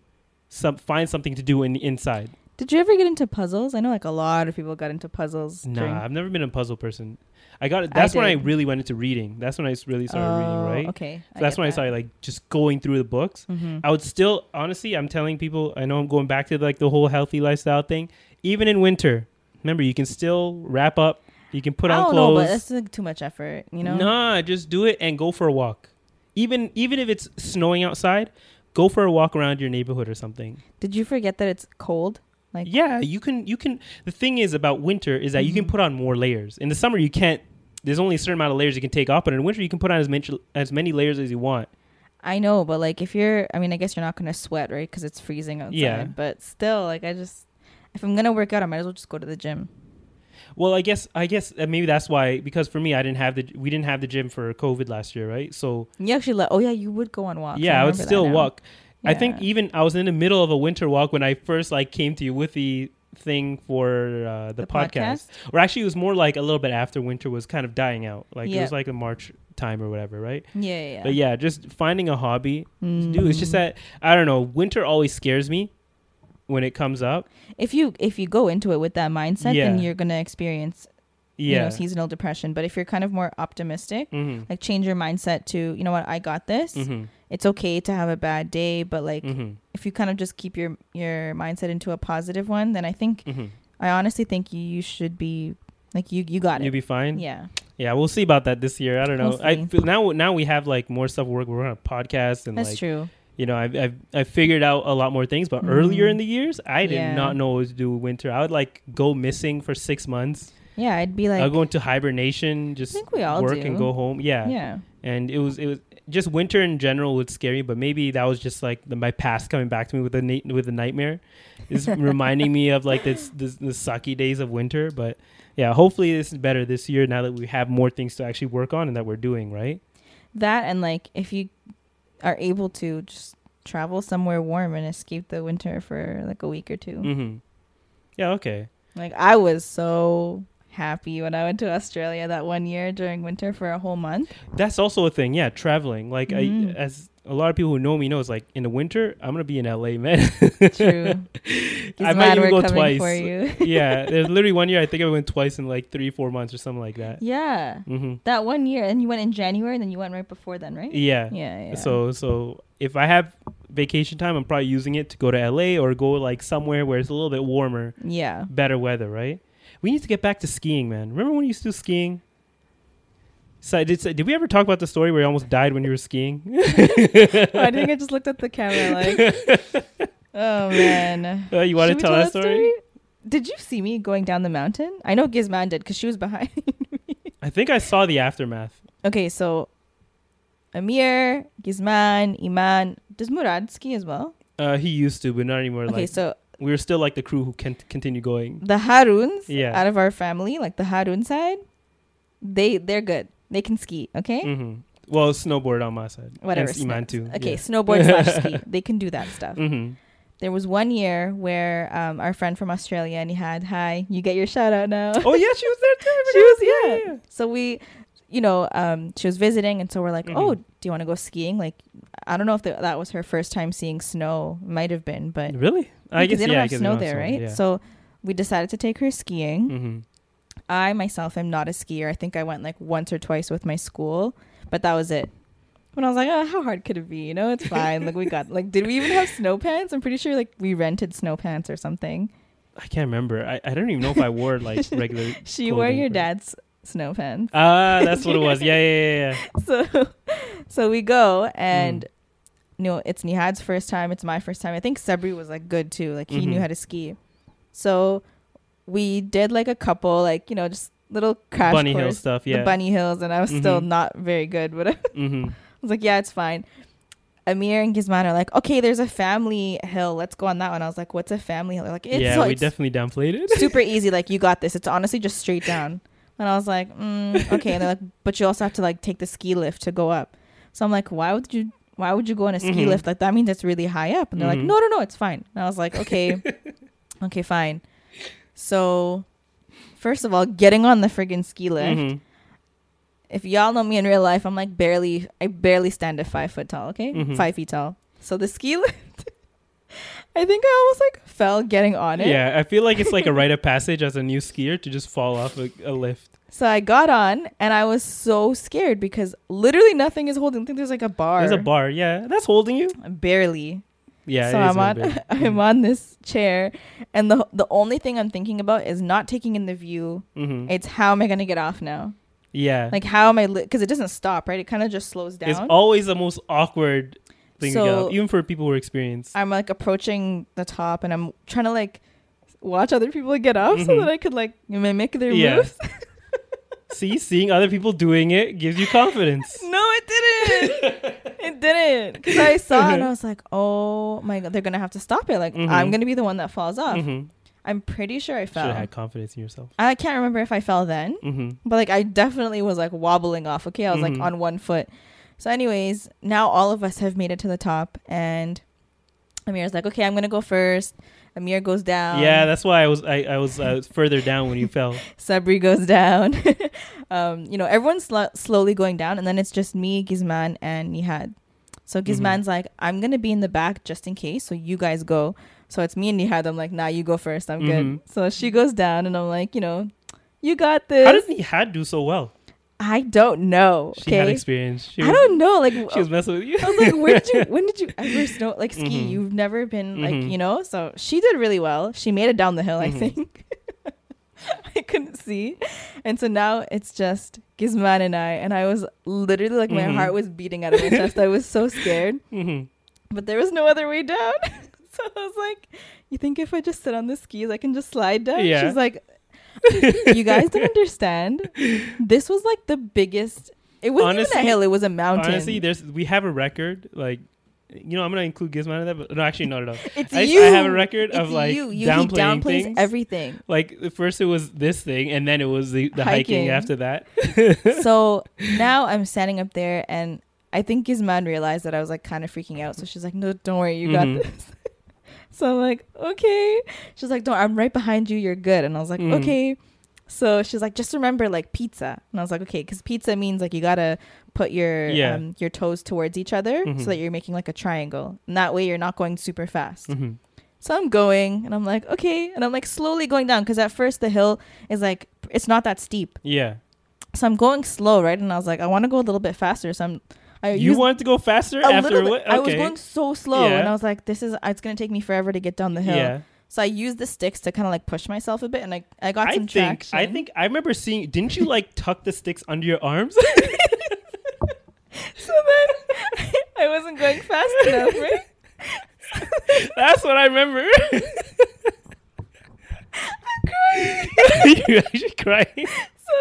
some find something to do in inside. Did you ever get into puzzles? I know like a lot of people got into puzzles. Nah, during- I've never been a puzzle person. I got it. I That's when I really went into reading. That's when I really started reading, Oh, right? Okay. So that's when I started like just going through the books. hmm I would still, honestly, I'm telling people, I know I'm going back to like the whole healthy lifestyle thing. Even in winter, remember you can still wrap up. You can put I on don't know, but that's like too much effort. You know. Nah, just do it and go for a walk. Even even if it's snowing outside, go for a walk around your neighborhood or something. Did you forget that it's cold? Like Yeah, you can you can. The thing is about winter is that you can Mhm. put on more layers. In the summer, you can't. There's only a certain amount of layers you can take off, but in winter, you can put on as many as many layers as you want. I know, but like if you're, I mean, I guess you're not gonna sweat, right? Because it's freezing outside. Yeah. But still, like I just, if I'm gonna work out, I might as well just go to the gym. Well, I guess I guess uh, maybe that's why because for me, I didn't have the we didn't have the gym for COVID last year, right? So You actually let. Oh yeah, you would go on walks. yeah, I, would remember that still now. Walk. I think even I was in the middle of a winter walk when I first like came to you with the thing for uh, the, The podcast. podcast? Or actually, it was more like a little bit after winter was kind of dying out. Like it was like a March time or whatever, right? Yeah, yeah. yeah. But yeah, just finding a hobby to do. It's just Mm. that I don't know. Winter always scares me when it comes up. if you if you go into it with that mindset, then you're gonna experience you Yeah. know seasonal depression. But if you're kind of more optimistic, mm-hmm. like change your mindset to you know what I got this. Mm-hmm. It's okay to have a bad day, but like Mm-hmm. if you kind of just keep your your mindset into a positive one, then I think Mm-hmm. I honestly think you, you should be like you you got it. You'll be fine. yeah. Yeah, we'll see about that this year. I don't know. We'll I feel now now we have like more stuff. We're we're on a podcast and That's like true. you know I've, I've I've figured out a lot more things. But earlier Mhm. in the years, I did Yeah. not know what to do with winter. I would like go missing for six months. Yeah, I'd be like I'll go into hibernation, just I think we all work and go home. Yeah. yeah. and it was it was just winter in general was scary. But maybe that was just like the, my past coming back to me with a na- with a nightmare. Is reminding me of like this, this the sucky days of winter. But yeah, hopefully this is better this year now that we have more things to actually work on and that we're doing right. That and like if you are able to just travel somewhere warm and escape the winter for like a week or 2 Mm-hmm. Yeah. Okay. Like I was so happy when I went to Australia that one year during winter for a whole month. That's also a thing. Yeah, traveling. Like Mhm. I, as a lot of people who know me know, it's like in the winter I'm gonna be in LA, man. True. I might even go twice. yeah, there's literally one year I think I went twice in like three, four months or something like that. yeah. Mm-hmm. That one year and you went in January and then you went right before then, right? Yeah. Yeah, yeah. So so if I have vacation time, I'm probably using it to go to LA or go like somewhere where it's a little bit warmer, yeah. better weather, right? We need to get back to skiing, man. Remember when you used to do skiing? So did did we ever talk about the story where you almost died when you were skiing? I think I just looked at the camera like, oh man. Uh, you want to we tell that story? Did you see me going down the mountain? I know Gizman did because she was behind. Me. I think I saw the aftermath. okay, so Amir, Gizman, Iman. Does Murad ski as well? Uh, he used to, but not anymore. Okay, like so we were still like the crew who can continue going. the Haruns Yeah. out of our family, like the Harun side, they they're good. They can ski. Okay, hmm Well, snowboard on my side. whatever. And Iman too. Okay, snowboard slash ski. They can do that stuff. hmm There was one year where um, our friend from Australia and he had hi. You get your shout out now. Oh yeah, she was there too. She was forgot. yeah. So we, you know, um, she was visiting, and so we're like, Mhm. oh, do you want to go skiing? Like, I don't know if the, that was her first time seeing snow. Might have been, but Really? I guess they don't yeah. I have guess snow there, right? Yeah. So we decided to take her skiing. hmm I myself am not a skier. I think I went like once or twice with my school, but that was it. When I was like, oh, how hard could it be? You know, it's fine. like we got like, did we even have snow pants? I'm pretty sure like we rented snow pants or something. I can't remember. I, I don't even know if I wore like regular. She wore your dad's snow pants. Ah, that's what it was. Yeah, yeah, yeah, so so we go and Mm. you know it's Nihad's first time it's my first time i think sabri was like good too like he knew Mhm. how to ski so we did like a couple like you know just little crash Bunny hill course, stuff. the Yeah. bunny hills and i was still Mhm. not very good but i hmm was like yeah it's fine Amir and Gizman are like, okay, there's a family hill. Let's go on that one. I was like, what's a family hill? They're like, it's, yeah, so- we it's definitely downplayed it. super easy. Like, you got this. It's honestly just straight down. And I was like, mm, okay. And they're like, but you also have to like take the ski lift to go up. So I'm like, why would you? Why would you go on a ski Mhm. lift? Like that means it's really high up. And they're like, Mhm. no, no, no, it's fine. And I was like, okay, okay, fine. So, first of all, getting on the friggin' ski lift. Mhm. If y'all know me in real life, I'm like barely, I barely stand at five foot tall. Okay, Mhm. five feet tall. So the ski lift, I think I almost like fell getting on it. Yeah, I feel like it's like a rite of passage as a new skier to just fall off a, a lift. So I got on and I was so scared because literally nothing is holding. I think there's like a bar. There's a bar. Yeah, that's holding you. Barely. Yeah. so I'm on bit. I'm on this chair and the the only thing I'm thinking about is not taking in the view. Mhm. It's how am I going to get off now? Yeah. Like how am I because it doesn't stop, right? It kind of just slows down. it's always the most awkward thing to get So- even for people who are experienced. I'm like approaching the top and I'm trying to like watch other people get up so Mhm. that I could like mimic their Yeah. moves. See, seeing other people doing it gives you confidence. No, it didn't. it didn't. Because I saw and I was like, oh my god, they're gonna have to stop it. Like Mhm. I'm gonna be the one that falls off. mm-hmm. I'm pretty sure I Should fell. have had confidence in yourself. I can't remember if I fell then, Mm-hmm. but like I definitely was like wobbling off. Okay, I was like on one foot. So, anyways, now all of us have made it to the top, and Amir's like, okay, I'm gonna go first. Amir goes down. yeah, that's why I was I, I was I was further down when you fell. Sabri goes down. um, you know, everyone's sl- slowly going down, and then it's just me, Gizman, and Nihad. So Mhm. Gizman's like, I'm gonna be in the back just in case, so you guys go. So it's me and Nihad. I'm like, nah, you go first. I'm Mhm. good. So she goes down, and I'm like, you know, you got this. How did Nihad do so well? I don't know. She had experience. She I don't know. Like, She was messing with you. I was like, where did you? When did you ever snow like ski? Mhm. You've never been like Mhm. you know. So she did really well. She made it down the hill. I Mhm. think. I couldn't see, and so now it's just Gizman and I. And I was literally like my Mhm. heart was beating out of my chest. I was so scared, Mhm. but there was no other way down. so I was like, "You think if I just sit on the skis, I can just slide down?" Yeah. She's like, "You guys don't understand. This was like the biggest." It wasn't even a hill; it was a mountain. Honestly, there's we have a record like. You know, I'm gonna include Gizmo in that, but no, actually, not at all. It's I, you. I have a record It's of like you. you downplaying things. everything. like first it was this thing, and then it was the, the hiking. Hiking. after that. so now I'm standing up there, and I think Gizman realized that I was like kind of freaking out. So she's like, "No, don't worry, you Mhm. got this." So I'm like, "Okay." She's like, "Don't, I'm right behind you. You're good." And I was like, Mhm. "Okay." So she's like, "Just remember, like pizza." And I was like, "Okay," because pizza means like you gotta put your Yeah. um, your toes towards each other Mhm. so that you're making like a triangle, and that way you're not going super fast. Mhm. So I'm going, and I'm like, "Okay," and I'm like slowly going down because at first the hill is like it's not that steep. Yeah, So I'm going slow, right? And I was like, I want to go a little bit faster. So I'm, I you used wanted to go faster after what? I was going so slow, Yeah. and I was like, this is it's gonna take me forever to get down the hill. Yeah, So I used the sticks to kind of like push myself a bit, and I I got I some think traction. I think I remember seeing. Didn't you like tuck the sticks under your arms? so. Then I wasn't going fast enough, right? That's what I remember. you actually crying. So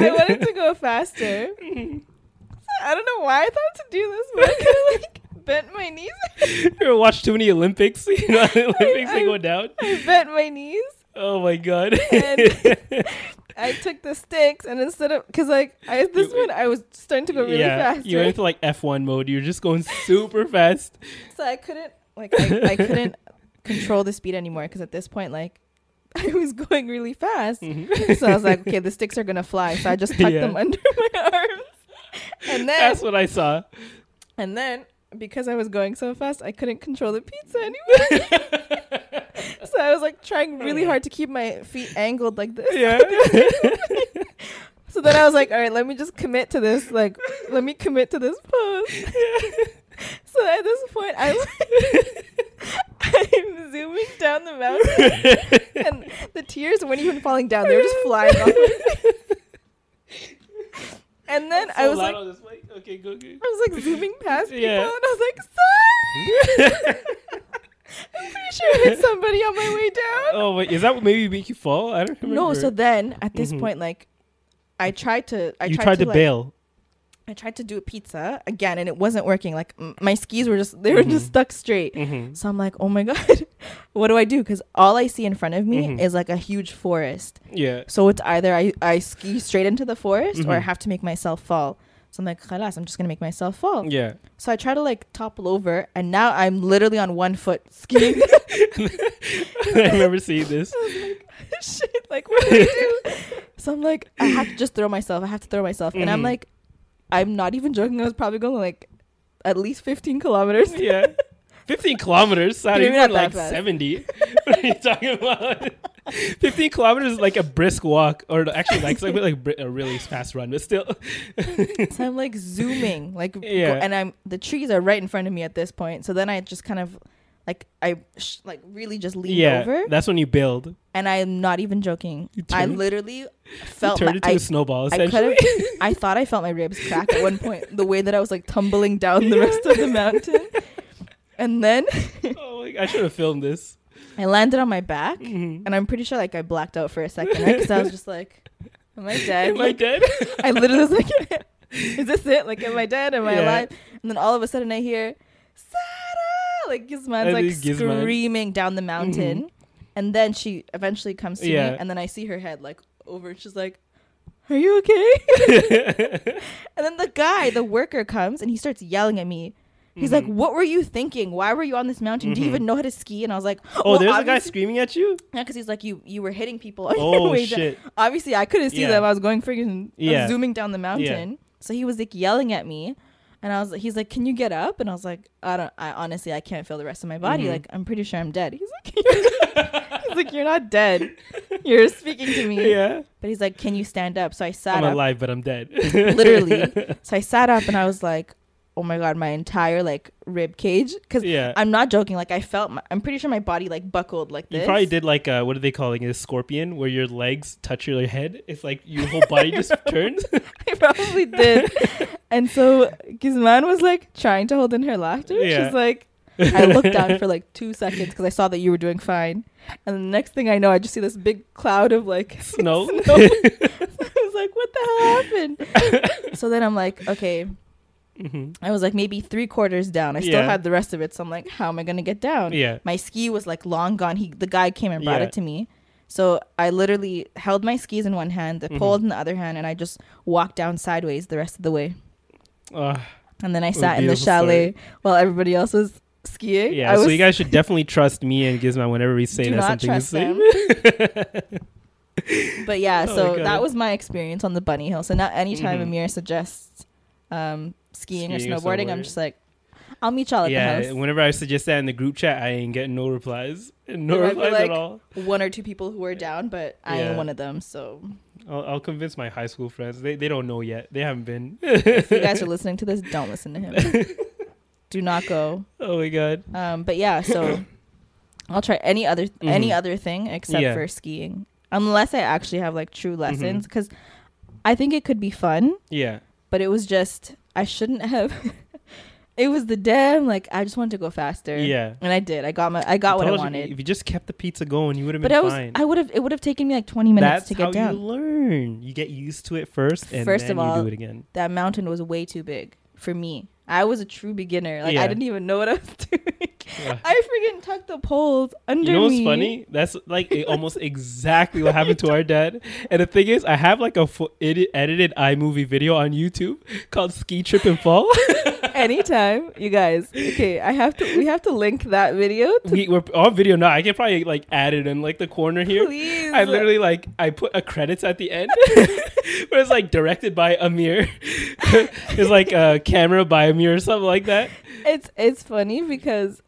I wanted to go faster. Mm-hmm. I don't know why I thought to do this, but I kind of like bent my knees. You ever watch too many Olympics? You know, Olympics they go down. I bent my knees. Oh my god. And- I took the sticks and instead of because like I this You- one I was starting to go really yeah, fast, you right? went into like F1 mode. You're just going super fast. so I couldn't like I, I couldn't control the speed anymore because at this point like I was going really fast. Mhm. So I was like, okay, the sticks are gonna fly. So I just tucked Yeah. them under my arms, and then That's what I saw. and then because I was going so fast, I couldn't control the pizza anymore. so I was like trying really oh. hard to keep my feet angled like this. Yeah. So then I was like, all right, let me just commit to this. Like, let me commit to this pose. Yeah. so at this point, I'm, I'm zooming down the mountain, and the tears weren't even falling down; they were just flying off. And then I was like, okay, go, go. I was like zooming past people, Yeah. and I was like, sorry. I'm pretty sure I hit somebody on my way down. oh wait, is that what maybe make you fall? I don't remember. No, so then at this Mhm. point, like, I tried to, I you tried, tried to, to like, bail. I tried to do a pizza again and it wasn't working. Like m- my skis were just they were Mhm. just stuck straight. Mhm. So I'm like, oh my god, what do I do? Because all I see in front of me Mhm. is like a huge forest. Yeah. So it's either I, I ski straight into the forest or I Mhm. have to make myself fall. So I'm like, khalas, I'm just gonna make myself fall. Yeah. So I try to like topple over, and now I'm literally on one foot skiing. I remember seeing this. Shit, like what do I do? so I'm like, I have to just throw myself. I have to throw myself, and I'm Mhm. like, I'm not even joking. I was probably going like at least 15 kilometers. Yeah. 15 kilometers. Not Maybe even not like fast. 70. what are you talking about? 15 kilometers is like a brisk walk, or actually, like, it's like, like a really fast run, but still. So I'm like zooming, like, Yeah. and I'm the trees are right in front of me at this point. So then I just kind of, like, I sh- like really just leaned yeah. over, That's when you build. and I'm not even joking. I literally felt turn my, into I, a snowball, I essentially. have. I thought I felt my ribs crack at one point. The way that I was like tumbling down the rest of the mountain, and then oh, my, I should have filmed this. I landed on my back, Mhm. and I'm pretty sure like I blacked out for a second because I was just like, "Am I dead?" Am I dead? I literally was like, "Is this it? Like, am I dead? Am I alive?" And then all of a sudden, I hear Sarah, like Gizman's like Gizman. screaming down the mountain, and then she eventually comes to Yeah. me, and then I see her head like over, and she's like, "Are you okay?" and then the guy, the worker, comes and he starts yelling at me. He's like, Mhm. "What were you thinking? Why were you on this mountain? Do you Mhm. even know how to ski?" And I was like, oh, "Well, there's a guy screaming at you? yeah, because he's like, you you were hitting people on your Oh, way down. shit. Obviously, I couldn't see Yeah. them. I was going freaking, Yeah. zooming down the mountain. So he was like yelling at me, and I was, he's like, "Can you get up?" And I was like, "I don't. I honestly, I can't feel the rest of my body. Mhm. Like, I'm pretty sure I'm dead." He's like, "He's like, you're not dead. You're speaking to me." Yeah. But he's like, "Can you stand up?" So I sat I'm up, alive, but I'm dead. literally. So I sat up, and I was like, "Oh my god, my entire like rib cage." Because Yeah. I'm not joking. Like I felt, my, I'm pretty sure my body like buckled like this. You probably did like uh, what are they calling it? A scorpion, where your legs touch your head. It's like your whole body just turns. I probably did. and so Gizman was like trying to hold in her laughter. Yeah. She's like, I looked down for like two seconds because I saw that you were doing fine. And the next thing I know, I just see this big cloud of like Snow. snow. I was like, what the hell happened? so then I'm like, okay. Mhm. I was like maybe three quarters down. I still Yeah. had the rest of it. So I'm like, how am I gonna get down? Yeah. My ski was like long gone. He the guy came and brought Yeah. it to me. So I literally held my skis in one hand, the Mhm. pole in the other hand, and I just walked down sideways the rest of the way. Uh, And then I sat in the beautiful story. chalet while everybody else was skiing. yeah. I so you guys should definitely trust me and Gizmo whenever we say Do that not something trust is but yeah, Oh, so that was my experience on the bunny hill. So now anytime Mhm. Amir suggests um, skiing, Skiing or or snowboarding, I'm just like, I'll meet y'all at yeah. the house. Whenever I suggest that in the group chat, I ain't getting no replies. No There replies like, at all. One or two people who are down, but I Yeah. ain't one of them. So I'll, I'll convince my high school friends. They they don't know yet. They haven't been. if you guys are listening to this, don't listen to him. Do not go. oh my god. Um, but yeah, so I'll try any other any Mhm. other thing except Yeah. Mm-hmm. for skiing, unless I actually have like true lessons, because I think it could be fun, Yeah. but it was just I shouldn't have. it was the damn like I just wanted to go faster. Yeah. and I did. I got my I got what I told you, wanted. If you just kept the pizza going, you would have but I was fine. I would have it would have taken me like twenty minutes That's to get how down. you learn. You get used to it first, and First then of you all, do it again. that mountain was way too big for me. I was a true beginner. Like Yeah. I didn't even know what I was doing. Yeah. I freaking tucked the poles under me. You know what's me. funny? That's like almost exactly what happened to our dad. And the thing is, I have like a fu- edit- edited iMovie video on YouTube called "Ski Trip and Fall." Anytime, you guys. Okay, I have to. We have to link that video. To we, we're on video now. I can probably like add it in like the corner here. please. I literally like I put a credits at the end, where it's like directed by Amir. it's like a camera by Amir or something like that. It's it's funny because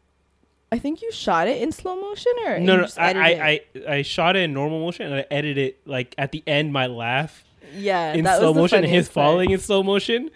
I think you shot it in slow motion or No, no, just edited it? I, I, I, I shot it in normal motion and I edited it like at the end. My laugh yeah in that slow motion, his part. falling in slow motion.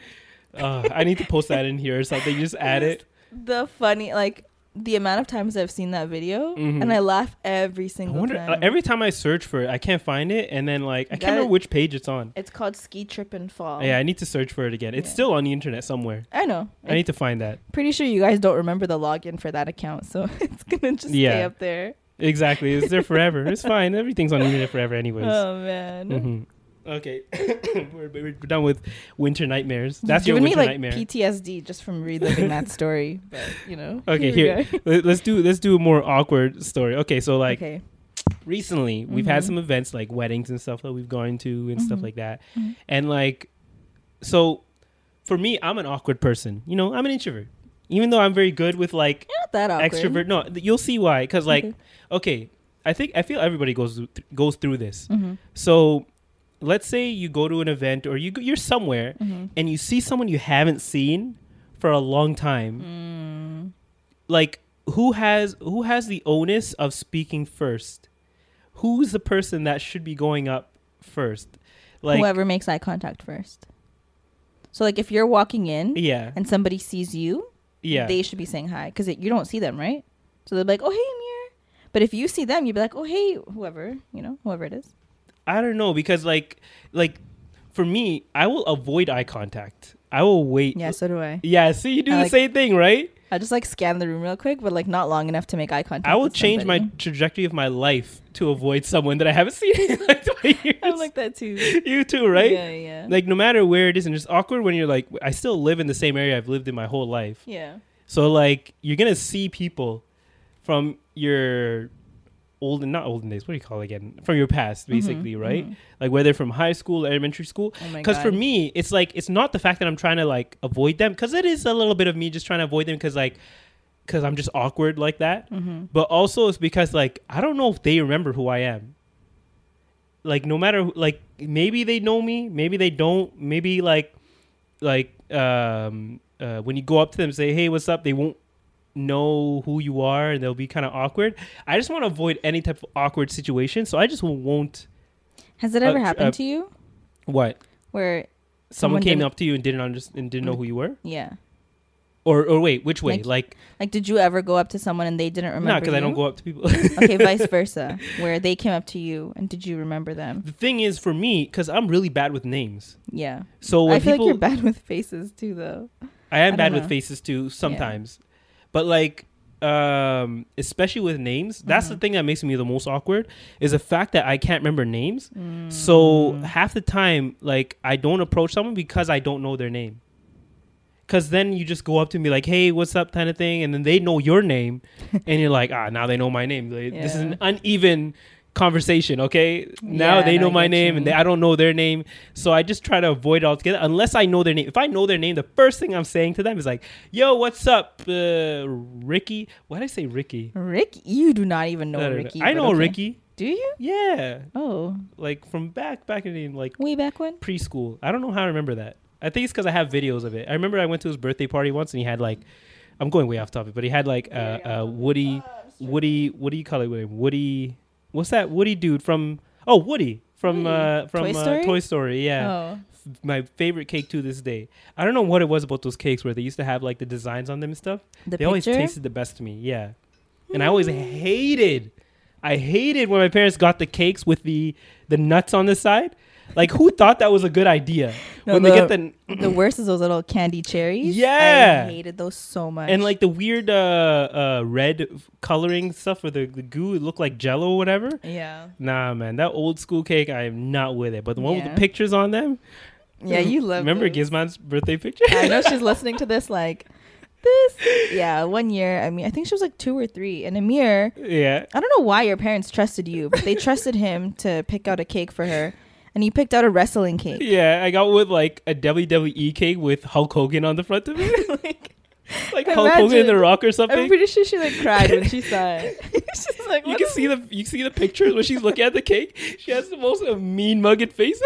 Uh, I need to post that in here or something. Just add it. The funny like the amount of times I've seen that video Mhm. and I laugh every I single wonder time. every time I search for it, I can't find it, and then like I You can't remember which page it's on. it's called ski trip and fall. Yeah, I need to search for it again. It's Yeah. still on the internet somewhere. I know. I need to find that. Pretty sure you guys don't remember the login for that account, so it's gonna just stay Yeah. up there. Exactly, it's there forever. It's fine. Everything's on the internet forever, anyways. Oh man. hmm Okay, we're, we're done with winter nightmares. That's your giving winter me like nightmare. PTSD just from reliving that story. But you know. okay, here here let- let's do let's do a more awkward story. Okay, so like okay. recently we've had Mhm. some events like weddings and stuff that we've gone to and stuff Mhm. like that, Mhm. and like so for me, I'm an awkward person. You know, I'm an introvert. Even though I'm very good with like Not that awkward. extrovert, no, th- you'll see why. Because like, Okay. okay, I think I feel everybody goes through, goes through this. Mhm. So, let's say you go to an event or you go, you're somewhere Mhm. and you see someone you haven't seen for a long time. Mm. Like, who has who has the onus of speaking first? Who's the person that should be going up first? Like, Whoever makes eye contact first. So like if you're walking in yeah, and somebody sees you, yeah. they should be saying hi because you don't see them, right? So they're like, "Oh, hey, Amir." But if you see them, you'd be like, "Oh, hey, whoever, you know, whoever it is." I don't know because like like for me, I will avoid eye contact. I will wait. Yeah, so do I. Yeah, see, you do I the like- same thing, right? I just like scan the room real quick, but like not long enough to make eye contact. I will change my trajectory of my life to avoid someone that I haven't seen in like 20 years. I'm like that too. you too, right? Yeah, yeah. Like no matter where it is, and it's awkward when you're like, I still live in the same area I've lived in my whole life. yeah. So like you're gonna see people from your olden, not olden days. What do you call it again? From your past, basically, Mhm, right? mhm. Like whether from high school, elementary school. Oh Because for me, it's like it's not the fact that I'm trying to like avoid them, because it is a little bit of me just trying to avoid them, because like, because I'm just awkward like that. Mhm. But also, it's because like I don't know if they remember who I am. Like no matter who- like maybe they know me, maybe they don't. Maybe like like um uh, when you go up to them say hey what's up, they won't know who you are and they'll be kind of awkward. I just want to avoid any type of awkward situation, so I just won't. Has it ever Uh, happened uh, to you What where someone, Someone came up to you and didn't understand and didn't know who you were, yeah. or or wait, which way? Like, Like, Like did you ever go up to someone and they didn't remember no, because I don't go up to people. okay, vice versa, where they came up to you and did you remember them? the thing is, for me, because I'm really bad with names, Yeah. so when I feel people, like you're bad with faces too, though. I am I bad don't with faces too sometimes. But like um especially with names, that's Mm-hmm. the thing that makes me the most awkward is the fact that I can't remember names. So Mm. half the time like I don't approach someone because I don't know their name. Cause then you just go up to me like, "Hey, what's up?" kind of thing, and then they know your name, and you're like, "Ah, now they know my name." Like, This is an uneven conversation. Okay, now Yeah, they know my name, you. and they, I don't know their name, so I just try to avoid it altogether unless I know their name. If I know their name, the first thing I'm saying to them is like, "Yo, what's up, uh, Ricky?" Why did I say Ricky? Rick, you do not even know don't Ricky. I know okay. Ricky. Do you? Yeah, Oh, like from back back in like way back when? preschool. I don't know how I remember that. I think it's because I have videos of it. I remember I went to his birthday party once and he had like, I'm going way off topic, but he had like uh, uh, Woody, Woody, what do you call it? Woody, what's that Woody dude from? Oh, Woody from uh, from Toy uh, Story? Toy Story. Yeah, Oh, my favorite cake to this day. I don't know what it was about those cakes where they used to have like the designs on them and stuff. the they always tasted the best to me. Yeah, and I always hated, I hated when my parents got the cakes with the the nuts on the side. Like who thought that was a good idea? No, when the- they get the the worst is those little candy cherries. Yeah. I hated those so much. and like the weird uh uh red coloring stuff with the, the goo, it looked like jello or whatever. yeah, Nah, man, that old school cake, I am not with it. But the one with the pictures on them, yeah, you love. remember those. Gizman's birthday picture? I know she's listening to this like this. Yeah, one year. I mean, I think she was like two or three. And Amir, yeah, I don't know why your parents trusted you, but they trusted him to pick out a cake for her, and he picked out a wrestling cake. yeah. I got with like a WWE cake with Hulk Hogan on the front of it, like, like Hulk Hogan and the Rock or something. I'm pretty sure she like cried when she saw it. she's like, You can see the you see the pictures when she's looking at the cake. She has the most uh, mean mugged face.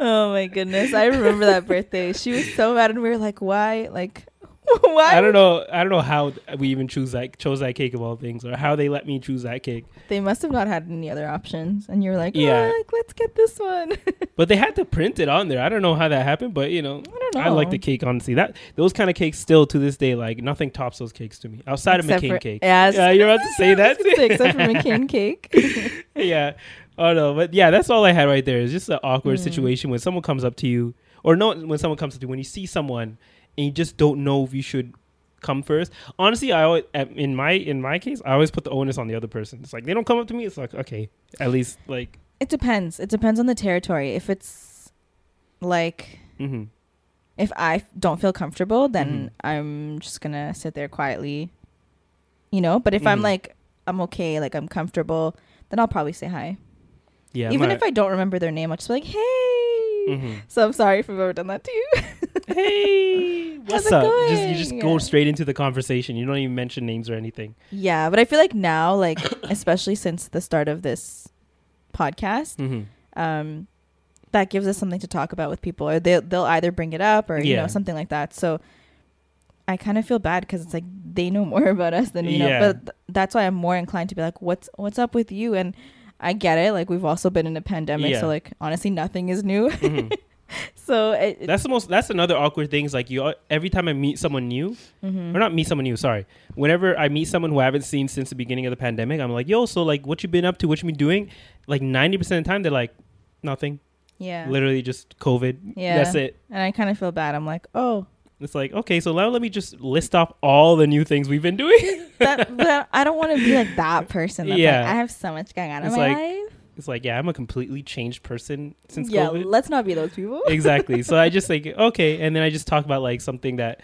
oh my goodness, I remember that birthday. She was so mad, and we were like, why? Like, why? I don't know. I don't know how we even choose that chose that cake of all things, or how they let me choose that cake. They must have not had any other options, and you're like, Yeah. like let's get this one. But they had to print it on there. I don't know how that happened, but you know, I don't know. I like the cake. Honestly, that those kind of cakes still to this day, like nothing tops those cakes to me outside Except of McCain for- cake. Yeah, yeah, you're about to say that. say, except for McCain cake. yeah. Oh no, but yeah, that's all I had right there. It's just an awkward Mm. situation when someone comes up to you, or no, when someone comes up to you, when you see someone and you just don't know if you should come first. Honestly, I always, in my in my case, I always put the onus on the other person. It's like they don't come up to me. It's like okay, at least like It depends. It depends on the territory. If it's like Mm-hmm. if I don't feel comfortable, then Mhm. I'm just gonna sit there quietly. You know, but if I'm Mhm. like I'm okay, like I'm comfortable, then I'll probably say hi. Yeah. Even if I don't remember their name, I'll just be like, "Hey." Hmm So I'm sorry if I've ever done that to you. Hey, what's up? Just you just go straight into the conversation. You don't even mention names or anything. yeah, but I feel like now, like especially since the start of this podcast, Mm-hmm. um, that gives us something to talk about with people, or they they'll either bring it up or you Yeah. know something like that. So I kind of feel bad because it's like they know more about us than we know. Yeah. But th- that's why I'm more inclined to be like, "What's what's up with you?" And I get it. Like we've also been in a pandemic, Yeah. so like honestly, nothing is new. Mhm. so it, That's the most. That's another awkward thing. Is like you. Every time I meet someone new, mhm. or not meet someone new. Sorry. Whenever I meet someone who I haven't seen since the beginning of the pandemic, I'm like, yo, so like, what you been up to? What you been doing? Like ninety percent of the time, they're like, nothing. yeah, Literally just COVID. Yeah. That's it. and I kind of feel bad. I'm like, oh, It's like okay, so now let me just list off all the new things we've been doing. that, but I don't want to be like that person. That's Yeah. like, I have so much going on It's in my like, life. it's like yeah, I'm a completely changed person since Yeah, COVID. let's not be those people. exactly. So I just like okay, and then I just talk about like something that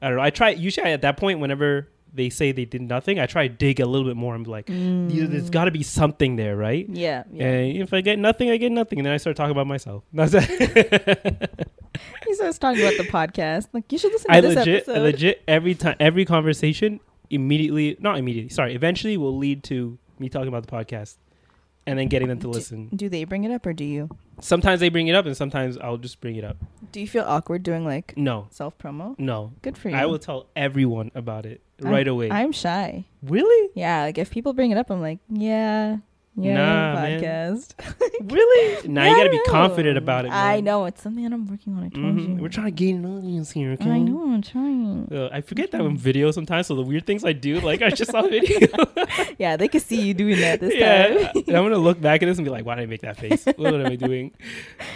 I don't know. I try usually at that point whenever they say they did nothing, I try to dig a little bit more. I'm like, "Yeah, there's got to be something there, right? Mm. Yeah, yeah. And if I get nothing, I get nothing, and then I start talking about myself. That's it. He starts talking about the podcast. Like you should listen to I this legit, episode. legit every time, every conversation immediately, not immediately, sorry, eventually will lead to me talking about the podcast, and then getting them to Do- listen. Do they bring it up or do you? Sometimes they bring it up, and sometimes I'll just bring it up. Do you feel awkward doing like No, self promo? no, Good for you. I will tell everyone about it I'm- right away. I'm shy. really? Yeah, like if people bring it up, I'm like, yeah, yeah, Nah, man. podcast. Really? Now you got to be confident about it. I know it's something that I'm working on. I told Mhm. you. We're trying to gain an audience here. Okay? I know. I'm trying. Uh, I forget that I'm video sometimes, so the weird things I do, like I just saw video. Yeah, they could see you doing that this yeah, time. and I'm gonna look back at this and be like, "Why did I make that face? What am I doing?"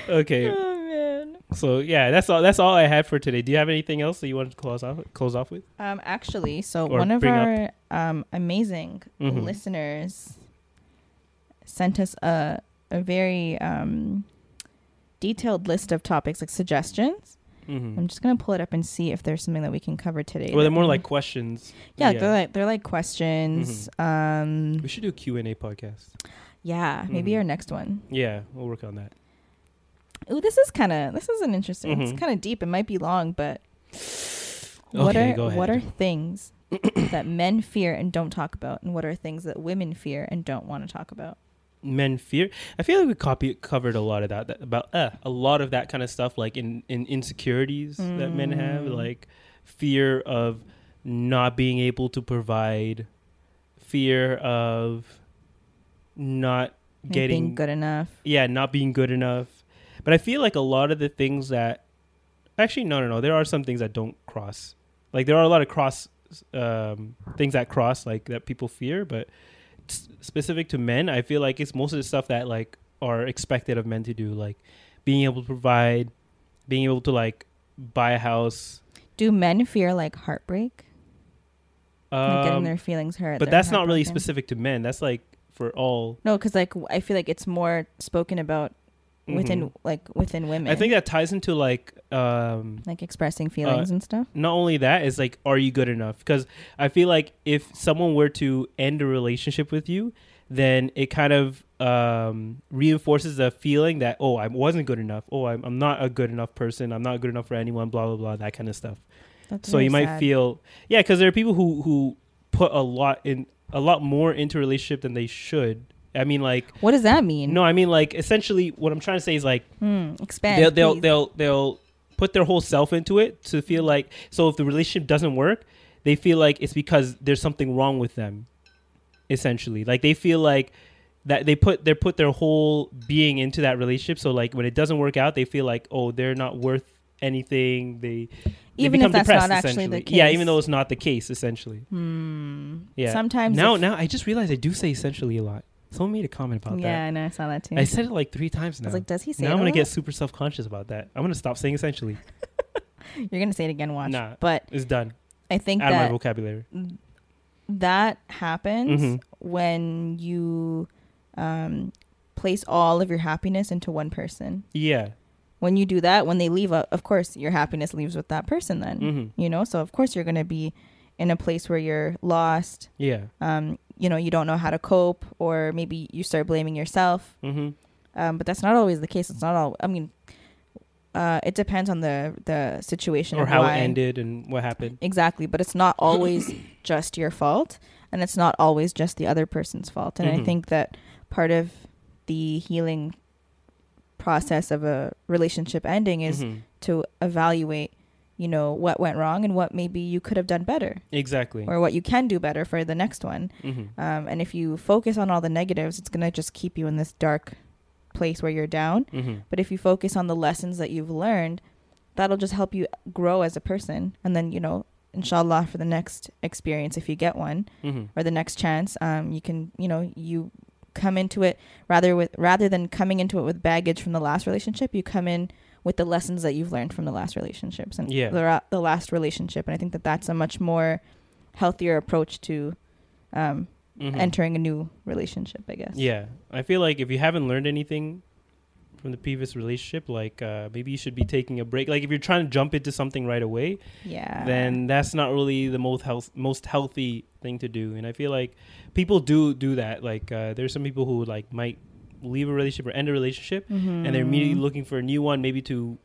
Okay, oh man. so yeah, that's all. That's all I had for today. Do you have anything else that you wanted to close off close off with? Um, actually, so Or one of bring up. our um amazing Mhm. listeners sent us a a very um detailed list of topics, like suggestions. Mm-hmm. I'm just gonna pull it up and see if there's something that we can cover today. Well, they're more like questions. yeah, they're like they're like questions. Um, we should do a Q and A podcast. yeah, maybe Mhm. our next one. Yeah, we'll work on that. Ooh, this is kind of this is an interesting. It's kind of deep. It might be long, but what Okay, are what are things that men fear and don't talk about, and what are things that women fear and don't want to talk about? Men fear. I feel like we copy covered a lot of that, that about uh, a lot of that kind of stuff, like in, in insecurities that men have, Mm. like fear of not being able to provide, fear of not getting being good enough. yeah, not being good enough. But I feel like a lot of the things that actually no no no, there are some things that don't cross. Like there are a lot of cross um, things that cross like that people fear, but specific to men, I feel like it's most of the stuff that like are expected of men to do, like being able to provide, being able to like buy a house. Do men fear like heartbreak, like getting Um, their feelings hurt? but that's not really specific to men. That's like for all. No, because like I feel like it's more spoken about within Mhm. like within women. I think that ties into like um like expressing feelings and stuff. not only that is like are you good enough because i feel like if someone were to end a relationship with you then it kind of um, reinforces the feeling that oh i wasn't good enough oh I'm, I'm not a good enough person i'm not good enough for anyone blah blah blah that kind of stuff That's so you might sad. feel yeah because there are people who who put a lot in a lot more into a relationship than they should i mean like What does that mean? no i mean like essentially what i'm trying to say is like Hmm, expand. they'll they'll, they'll they'll put their whole self into it to feel like so if the relationship doesn't work they feel like it's because there's something wrong with them essentially. Like they feel like that they put they put their whole being into that relationship. So like when it doesn't work out they feel like oh they're not worth anything. They, they Even if become that's depressed not actually the essentially. Yeah even though it's not the case essentially. Hmm. yeah. Sometimes now if- now i just realized i do say essentially a lot someone made a comment about yeah, that Yeah, I know. I saw that too. i said it like three times now. I was like, does he say? now it i'm gonna get super self-conscious about that i'm gonna stop saying essentially You're gonna say it again. Watch. Nah. But it's done I think out of my vocabulary. that happens Mhm. when you um place all of your happiness into one person. Yeah. When you do that, when they leave, uh, of course, your happiness leaves with that person. Then Mm-hmm. you know, so of course you're gonna be in a place where you're lost. Yeah. Um, you know, you don't know how to cope, or maybe you start blaming yourself. Mm-hmm. Um, but that's not always the case. It's not all. I mean, uh, it depends on the the situation Or how why. it ended and what happened. Exactly, but it's not always just your fault, and it's not always just the other person's fault. And I Mhm. think that part of the healing process of a relationship ending is Mhm. to evaluate, you know, what went wrong and what maybe you could have done better, Exactly. or what you can do better for the next one. Mm-hmm. Um, and if you focus on all the negatives, it's gonna just keep you in this dark place where you're down. Mm-hmm. But if you focus on the lessons that you've learned, that'll just help you grow as a person. And then, you know, inshallah, for the next experience, if you get one, Mm-hmm. or the next chance, um, you can, you know, you come into it rather with rather than coming into it with baggage from the last relationship, you come in with the lessons that you've learned from the last relationships and Yeah. the, the last relationship. And I think that that's a much more healthier approach to um, Mm-hmm. entering a new relationship, I guess. Yeah, I feel like if you haven't learned anything from the previous relationship, like uh, maybe you should be taking a break. Like if you're trying to jump into something right away, Yeah. then that's not really the most health most healthy thing to do. And I feel like people do do that. Like uh, there's some people who like might leave a relationship or end a relationship, and they're immediately Mhm. looking for a new one, maybe to.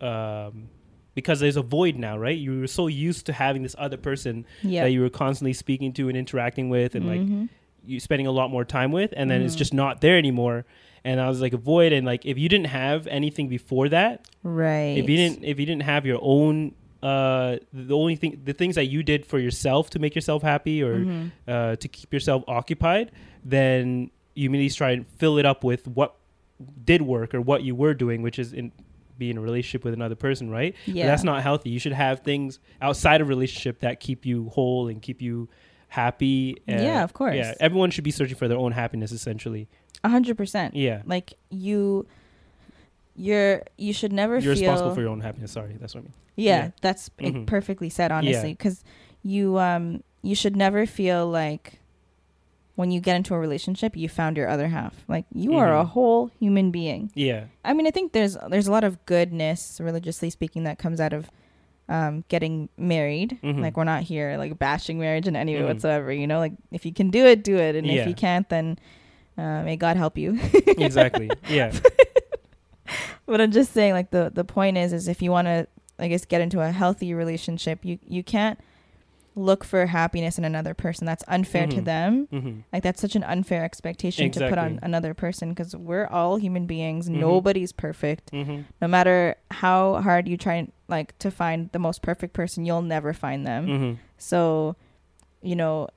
Um, because there's a void now, right? You were so used to having this other person yeah. that you were constantly speaking to and interacting with, and like Mhm. you spending a lot more time with and then it's Mhm. just not there anymore and i was like a void and like if you didn't have anything before that right. if you didn't if you didn't have your own uh the only thing the things that you did for yourself to make yourself happy or Mhm. uh to keep yourself occupied then you immediately try and fill it up with what did work or what you were doing which is in be in a relationship with another person right But Yeah. that's not healthy you should have things outside of relationship that keep you whole and keep you happy and- Yeah, of course. yeah everyone should be searching for their own happiness essentially A hundred percent. yeah Like you, you're you should never you're feel. responsible for your own happiness sorry that's what i mean yeah, yeah. that's Mhm. perfectly said. Honestly, because you um you should never feel like when you get into a relationship you found your other half. Like you are a Mhm. whole human being. yeah I mean, I think there's there's a lot of goodness, religiously speaking, that comes out of um, getting married. Mhm. Like we're not here like bashing marriage in any way Mhm. whatsoever. You know, like if you can do it, do it, and Yeah. if you can't, then uh, may God help you. exactly yeah but I'm just saying, like the the point is, is if you want to, I guess, get into a healthy relationship, you you can't look for happiness in another person. That's unfair to Mhm. them. hmm Like that's such an unfair expectation to put on another person because we're all human beings. Mhm. Nobody's perfect. hmm No matter how hard you try like to find the most perfect person, you'll never find them. hmm So, you know,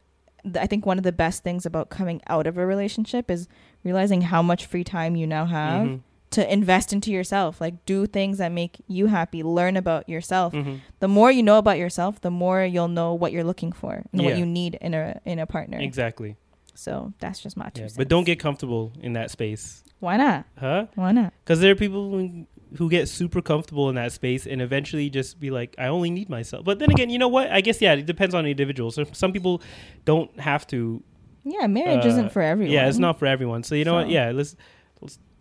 th- I think one of the best things about coming out of a relationship is realizing how much free time you now have hmm to invest into yourself. Like, do things that make you happy, learn about yourself. hmm The more you know about yourself, the more you'll know what you're looking for and Yeah. what you need in a in a partner. exactly So that's just my two yeah cents. but don't get comfortable in that space why not? huh Why not? because there are people who, who get super comfortable in that space and eventually just be like i only need myself but then again you know what i guess yeah it depends on the individual so some people don't have to Yeah, marriage Uh, isn't for everyone. Yeah, it's not for everyone. So you know what? Yeah, let's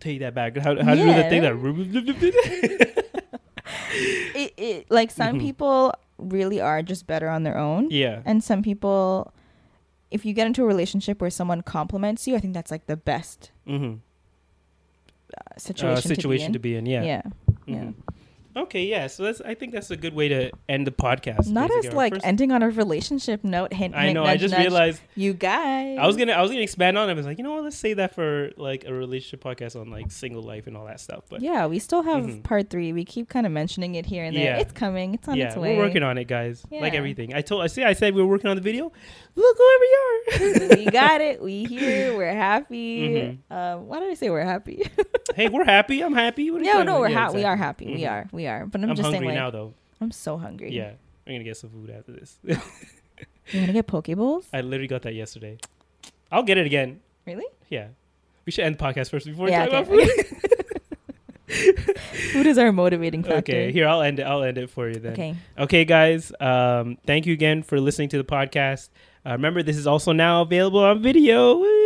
take that back. How how to do the thing that? It, it like some Mhm. people really are just better on their own. yeah. and some people if you get into a relationship where someone compliments you i think that's like the best Mm-hmm. uh, situation, Uh, situation to be in yeah, Yeah. yeah. Okay. Yeah. So that's. I think that's a good way to end the podcast. not as like first- ending on a relationship note hint, I know. I just nudge. realized you guys I was gonna. I was gonna expand on it. I was like, you know what? Let's say that for like a relationship podcast on like single life and all that stuff. But yeah we still have Mhm. part three we keep kind of mentioning it here and there Yeah. it's coming it's on yeah, its way we're working on it, guys. Like everything. I told. I see. I said we were working on the video. Look where we are. we got it we here we're happy Mhm. um why did i say we're happy hey, we're happy. I'm happy. What no no we're Yeah, happy we are happy we Mhm. are we are but i'm, I'm just hungry saying like now, though. i'm so hungry Yeah, I'm gonna get some food after this. you want to get poke bowls I literally got that yesterday. I'll get it again. really Yeah. We should end the podcast first before we Yeah, talk okay. about food. food is our motivating factor okay, here I'll end it. I'll end it for you then. okay Okay, guys. Um, thank you again for listening to the podcast. Uh, remember, this is also now available on video. Woo!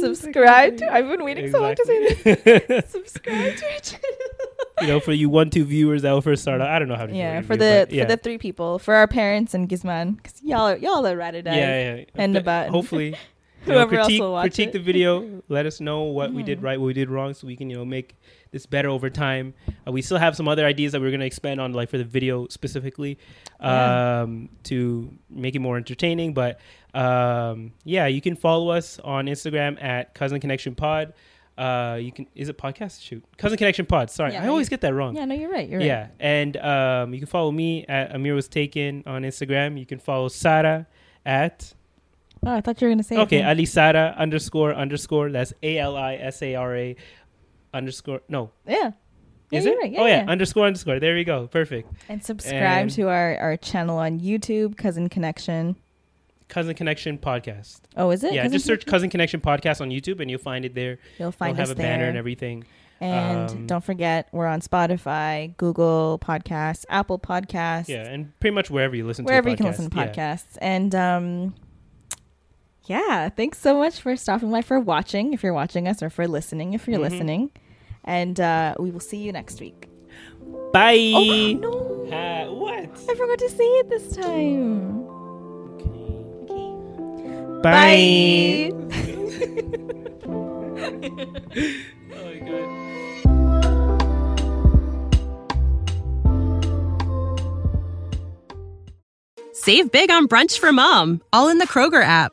Subscribe to. I've been waiting so long to say this. Exactly. Subscribe to our channel. you know, for you one two viewers that will first start out. I don't know how to. Yeah, for the yeah. for the three people, for our parents and Gizman, because y'all are, y'all are or die. yeah, yeah. and about- hopefully. know, critique, critique it. the video. Let us know what we did Mhm. right, what we did wrong, so we can you know make this better over time. Uh, we still have some other ideas that we're going to expand on, like for the video specifically, Yeah. um, to make it more entertaining. But um, yeah, you can follow us on Instagram at Cousin Connection Pod. Uh, you can is it podcast? Shoot, Cousin Connection Pod. Sorry, Yeah, I always get that wrong. Yeah, no, you're right. You're right. Yeah, and um, you can follow me at Amir was taken on Instagram. You can follow Sara at Oh, I thought you were gonna say. okay it. Alisara underscore underscore. That's A L I S A R A underscore. No, yeah. Yeah, is you're it? right. Yeah, oh yeah. yeah. underscore underscore. There we go. Perfect. And subscribe And- to our our channel on YouTube, Cousin Connection. Cousin Connection podcast. Oh, is it? yeah, Cousin just search Cousin Connection podcast on YouTube and you'll find it there. You'll find we'll us have a there. banner and everything. And Um, don't forget, we're on Spotify, Google Podcasts, Apple Podcasts, Yeah, and pretty much wherever you listen wherever to a you can listen to Yeah. podcasts. And um, yeah, thanks so much for stopping by, for watching, if you're watching us, or for listening, if you're Mhm. listening. And uh, we will see you next week. Bye. Oh, no. Ha- what? I forgot to say it this time. Okay. Bye. Oh my god. Save big on brunch for mom, all in the Kroger app.